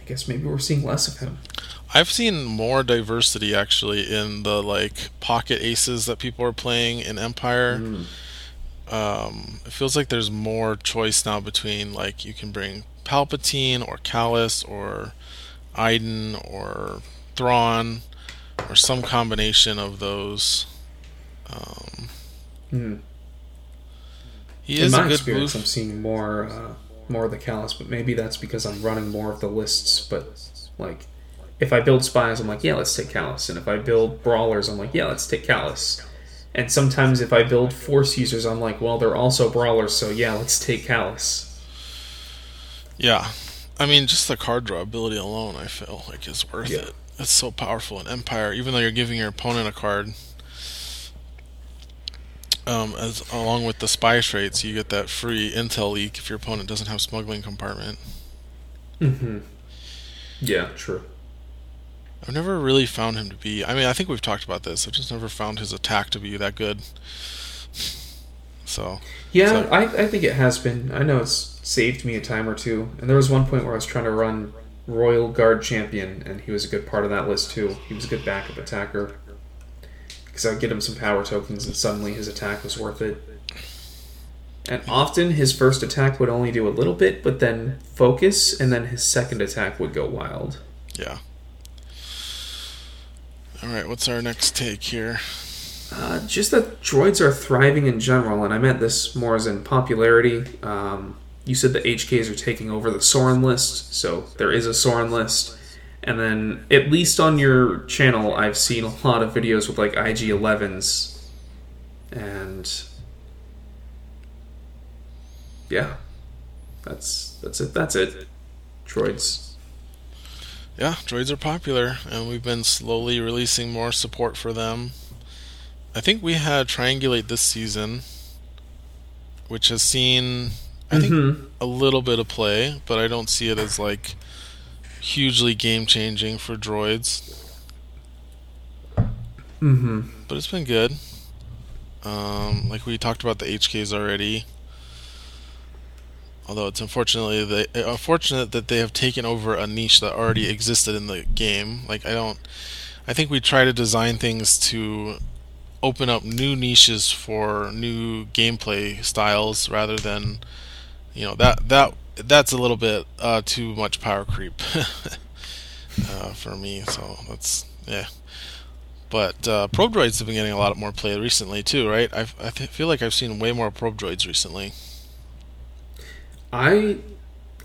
I guess maybe we're seeing less of him. I've seen more diversity actually in the like pocket aces that people are playing in Empire. Mm. Um, it feels like there's more choice now between like you can bring Palpatine or Kallus or Iden or Thrawn or some combination of those. Um, mm. He is in my experience, I'm seeing more uh, more of the Kallus, but maybe that's because I'm running more of the lists. But like, if I build spies, I'm like, yeah, let's take Kallus, and if I build brawlers, I'm like, yeah, let's take Kallus. And sometimes if I build force users, I'm like, well, they're also brawlers, so yeah, let's take Kallus. Yeah, I mean, just the card draw ability alone, I feel like is worth yeah. it. It's so powerful in Empire, even though you're giving your opponent a card um, as along with the spy traits, you get that free intel leak if your opponent doesn't have smuggling compartment. Mm-hmm. Yeah, true. I've never really found him to be. I mean, I think we've talked about this. I've just never found his attack to be that good. So. Yeah, so. I, I think it has been. I know it's saved me a time or two. And there was one point where I was trying to run Royal Guard Champion, and he was a good part of that list too. He was a good backup attacker because I would get him some power tokens, and suddenly his attack was worth it. And often his first attack would only do a little bit, but then focus, and then his second attack would go wild. Yeah. All right, what's our next take here? Uh, just that droids are thriving in general, and I meant this more as in popularity. Um, you said the HKs are taking over the Sorin list, so there is a Sorin list. And then, at least on your channel, I've seen a lot of videos with like IG 11s. And. Yeah. That's that's it. That's it. Droids. Yeah, droids are popular, and we've been slowly releasing more support for them. I think we had Triangulate this season, which has seen, I think, Mhm. a little bit of play, but I don't see it as like hugely game changing for droids. Mm-hmm. But it's been good. Um, like we talked about the HKs already. Although it's unfortunately they unfortunate that they have taken over a niche that already existed in the game. Like I don't I think we try to design things to open up new niches for new gameplay styles rather than you know that that that's a little bit uh, too much power creep uh, for me. So that's yeah. But uh, probe droids have been getting a lot more play recently too, right? I've, I feel like I've seen way more probe droids recently. I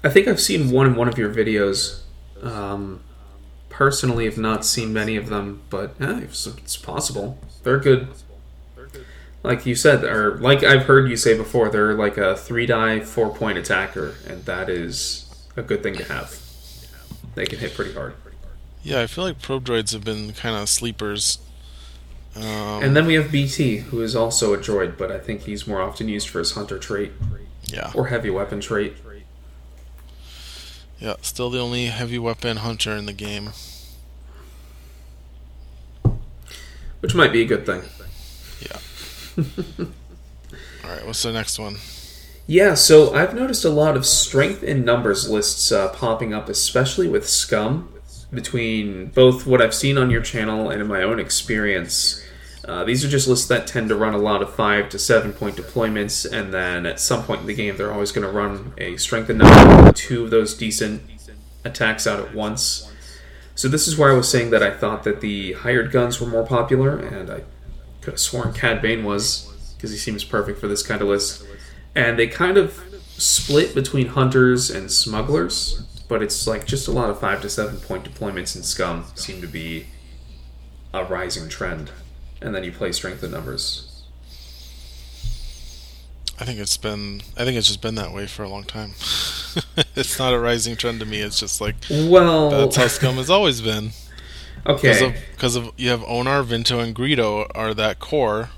I think I've seen one in one of your videos. Um, personally, have not seen many of them, but it's, it's possible. They're good. Like you said, or like I've heard you say before, they're like a three die, four point attacker, and that is a good thing to have. They can hit pretty hard. Yeah, I feel like probe droids have been kind of sleepers. Um, And then we have BT, who is also a droid, but I think he's more often used for his hunter trait yeah, or heavy weapon trait. yeah, still the only heavy weapon hunter in the game. Which might be a good thing. Yeah. All right, what's the next one? Yeah, so I've noticed a lot of strength in numbers lists uh, popping up, especially with Scum, between both what I've seen on your channel and in my own experience. Uh, these are just lists that tend to run a lot of 5 to 7 point deployments, and then at some point in the game, they're always going to run a strength in number two of those decent attacks out at once. So, this is where I was saying that I thought that the hired guns were more popular, and I could have sworn Cad Bane was, because he seems perfect for this kind of list and they kind of split between hunters and smugglers but it's like just a lot of five to seven point deployments in scum seem to be a rising trend and then you play strength in numbers I think it's been. I think it's just been that way for a long time. it's not a rising trend to me. It's just like well that's how Scum has always been. Because okay of because of you have Onar, Vinto, and Greedo are that core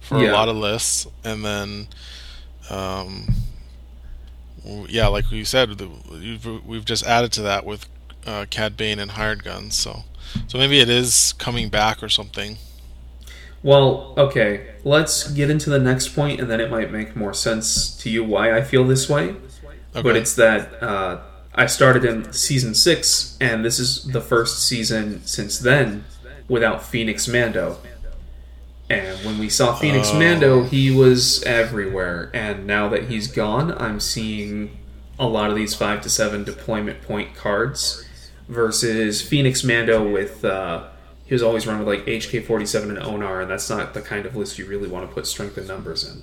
for Yeah. a lot of lists, and then, um, yeah, like you said, we've just added to that with uh, Cad Bane and hired guns. So, so maybe it is coming back or something. Well okay let's get into the next point and then it might make more sense to you why i feel this way Okay. but it's that uh, I started in season six, and this is the first season since then without Phoenix Mando. And when we saw Phoenix Oh. Mando, he was everywhere. And now that he's gone, I'm seeing a lot of these five to seven deployment point cards versus Phoenix Mando with. Uh, he was always run with like HK 47 and Onar, and that's not the kind of list you really want to put strength and numbers in.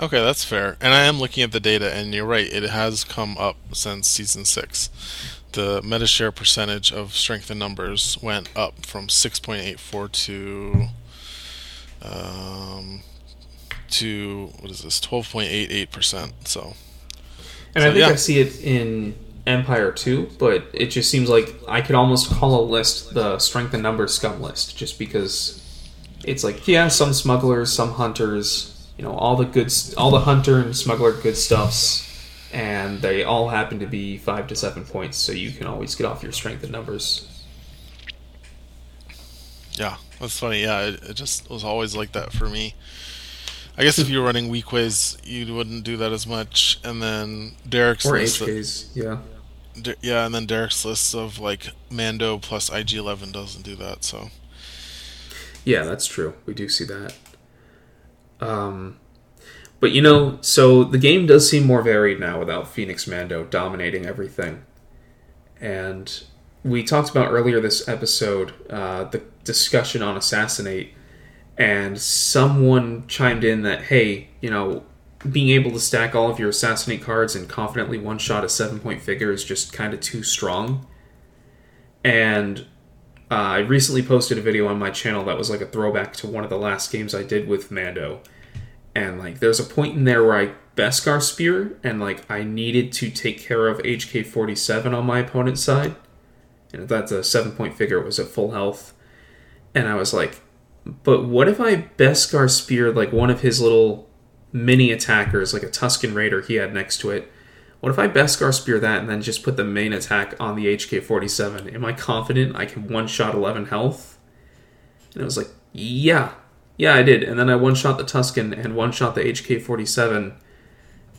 Okay, that's fair. And I am looking at the data, and you're right. It has come up since season six. The meta share percentage of strength and numbers went up from 6.84 to um, to what is this? 12.88 percent. So And So, I think yeah. I see it in Empire too, but it just seems like I could almost call a list the strength and numbers scum list, just because it's like yeah, some smugglers, some hunters, you know, all the good, all the hunter and smuggler good stuffs, and they all happen to be five to seven points, so you can always get off your strength and numbers. yeah, that's funny. Yeah, it, it just was always like that for me. I guess if you were running Weequays, you wouldn't do that as much. And then Derek's Or list, HKs, yeah. De- yeah, and then Derek's list of like Mando plus IG11 doesn't do that. So Yeah, that's true. We do see that. Um, but you know, so the game does seem more varied now without Phoenix Mando dominating everything. And we talked about earlier this episode uh, the discussion on Assassinate, and someone chimed in that, hey, you know, being able to stack all of your Assassinate cards and confidently one shot a seven point figure is just kind of too strong. and uh, I recently posted a video on my channel that was like a throwback to one of the last games I did with Mando. And like, there's a point in there where I Beskar Spear, and like, I needed to take care of HK 47 on my opponent's side. And that's a seven point figure, it was at full health. And I was like, but what if I Beskar Spear like one of his little mini attackers, like a Tusken Raider he had next to it? What if I Beskar Spear that and then just put the main attack on the HK 47? Am I confident I can one shot 11 health? And it was like, yeah. Yeah, I did. And then I one shot the Tusken and one shot the HK 47.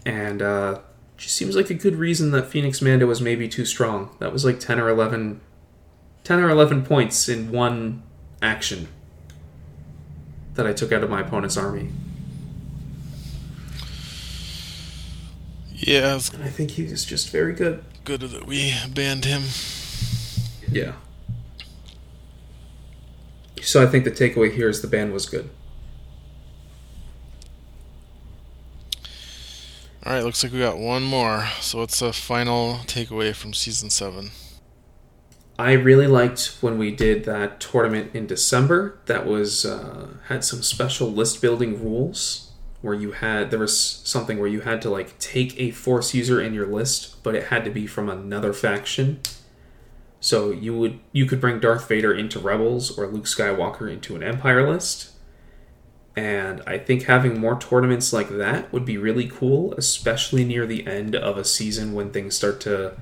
And uh, just seems like a good reason that Phoenix Mando was maybe too strong. That was like 10 or 11, 10 or 11 points in one action that I took out of my opponent's army. Yeah, it's And I think he was just very good. good that we banned him. Yeah. So I think the takeaway here is the ban was good. All right, looks like we got one more. So what's the final takeaway from season seven? I really liked when we did that tournament in December. That was uh, had some special list building rules where you had there was something where you had to like take a force user in your list, but it had to be from another faction. So you would you could bring Darth Vader into Rebels or Luke Skywalker into an Empire list. And I think having more tournaments like that would be really cool, especially near the end of a season when things start to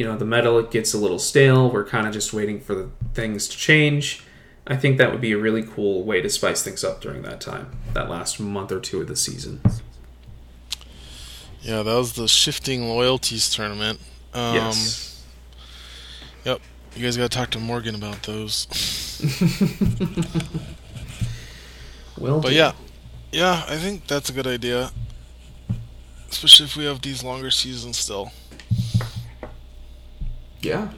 you know the metal gets a little stale we're kind of just waiting for the things to change i think that would be a really cool way to spice things up during that time that last month or two of the season Yeah, that was the shifting loyalties tournament. Um, yes Yep. You guys got to talk to Morgan about those. well But yeah, yeah, I think that's a good idea. Especially if we have these longer seasons still. Yeah.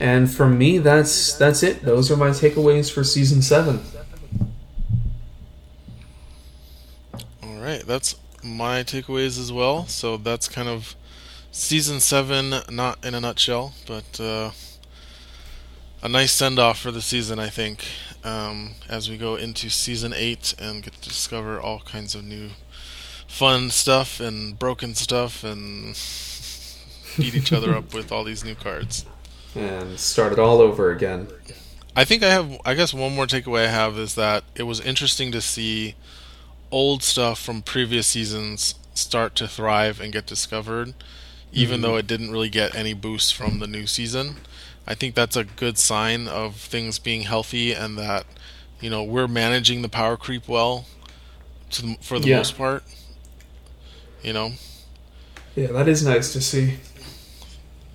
And for me that's that's it. Those are my takeaways for season 7 All right, that's my takeaways as well. So that's kind of season seven, not in a nutshell, but uh, a nice send off for the season, I think, um, as we go into season eight and get to discover all kinds of new fun stuff and broken stuff and beat each other up with all these new cards. and start it all over again I think I have. I guess one more takeaway I have is that it was interesting to see old stuff from previous seasons start to thrive and get discovered, even Mhm. though it didn't really get any boost from the new season. I think that's a good sign of things being healthy and that you know we're managing the power creep well, to the, for the Yeah. most part. You know, yeah that is nice to see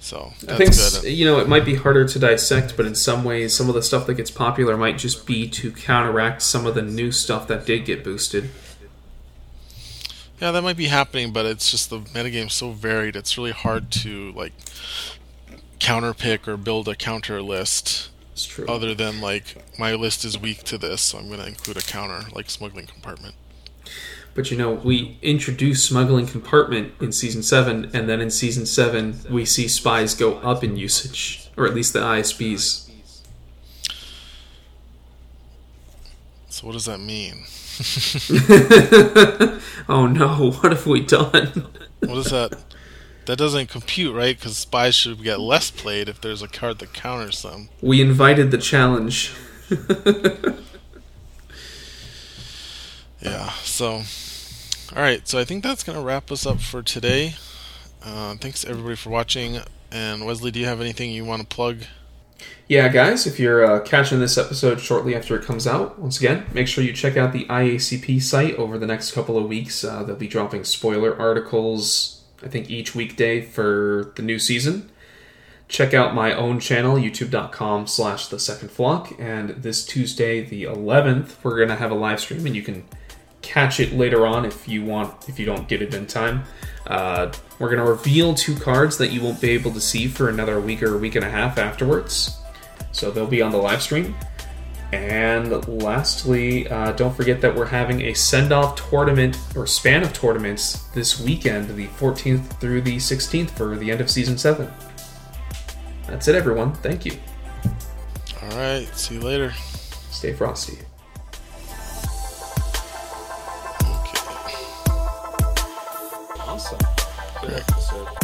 so I think good. you know it might be harder to dissect, but in some ways, some of the stuff that gets popular might just be to counteract some of the new stuff that did get boosted. Yeah, that might be happening, but it's just the metagame's so varied. It's really hard to like counter pick or build a counter list It's true. other than like my list is weak to this, so I'm going to include a counter like smuggling compartment. But you know, we introduce smuggling compartment in season seven, and then in season seven, we see spies go up in usage, or at least the ISBs. So what does that mean? oh no, what have we done? What is that? That doesn't compute, right? Because spies should get less played if there's a card that counters them. We invited the challenge. Yeah. So, all right. So I think that's going to wrap us up for today. Uh, thanks everybody for watching. And Wesley, do you have anything you want to plug? Yeah, guys, if you're uh, catching this episode shortly after it comes out, once again, make sure you check out the IACP site over the next couple of weeks. Uh, they'll be dropping spoiler articles, I think, each weekday for the new season. Check out my own channel, youtube.com slash the second flock. And this Tuesday, the 11th, we're going to have a live stream, and you can catch it later on if you want, if you don't get it in time. Uh, we're going to reveal two cards that you won't be able to see for another week or a week and a half afterwards. So they'll be on the live stream. And lastly, uh, don't forget that we're having a send off tournament or span of tournaments this weekend, the 14th through the 16th, for the end of season 7. Uh, that's it, everyone. Thank you. All right. See you later. Stay frosty. Awesome. Good episode.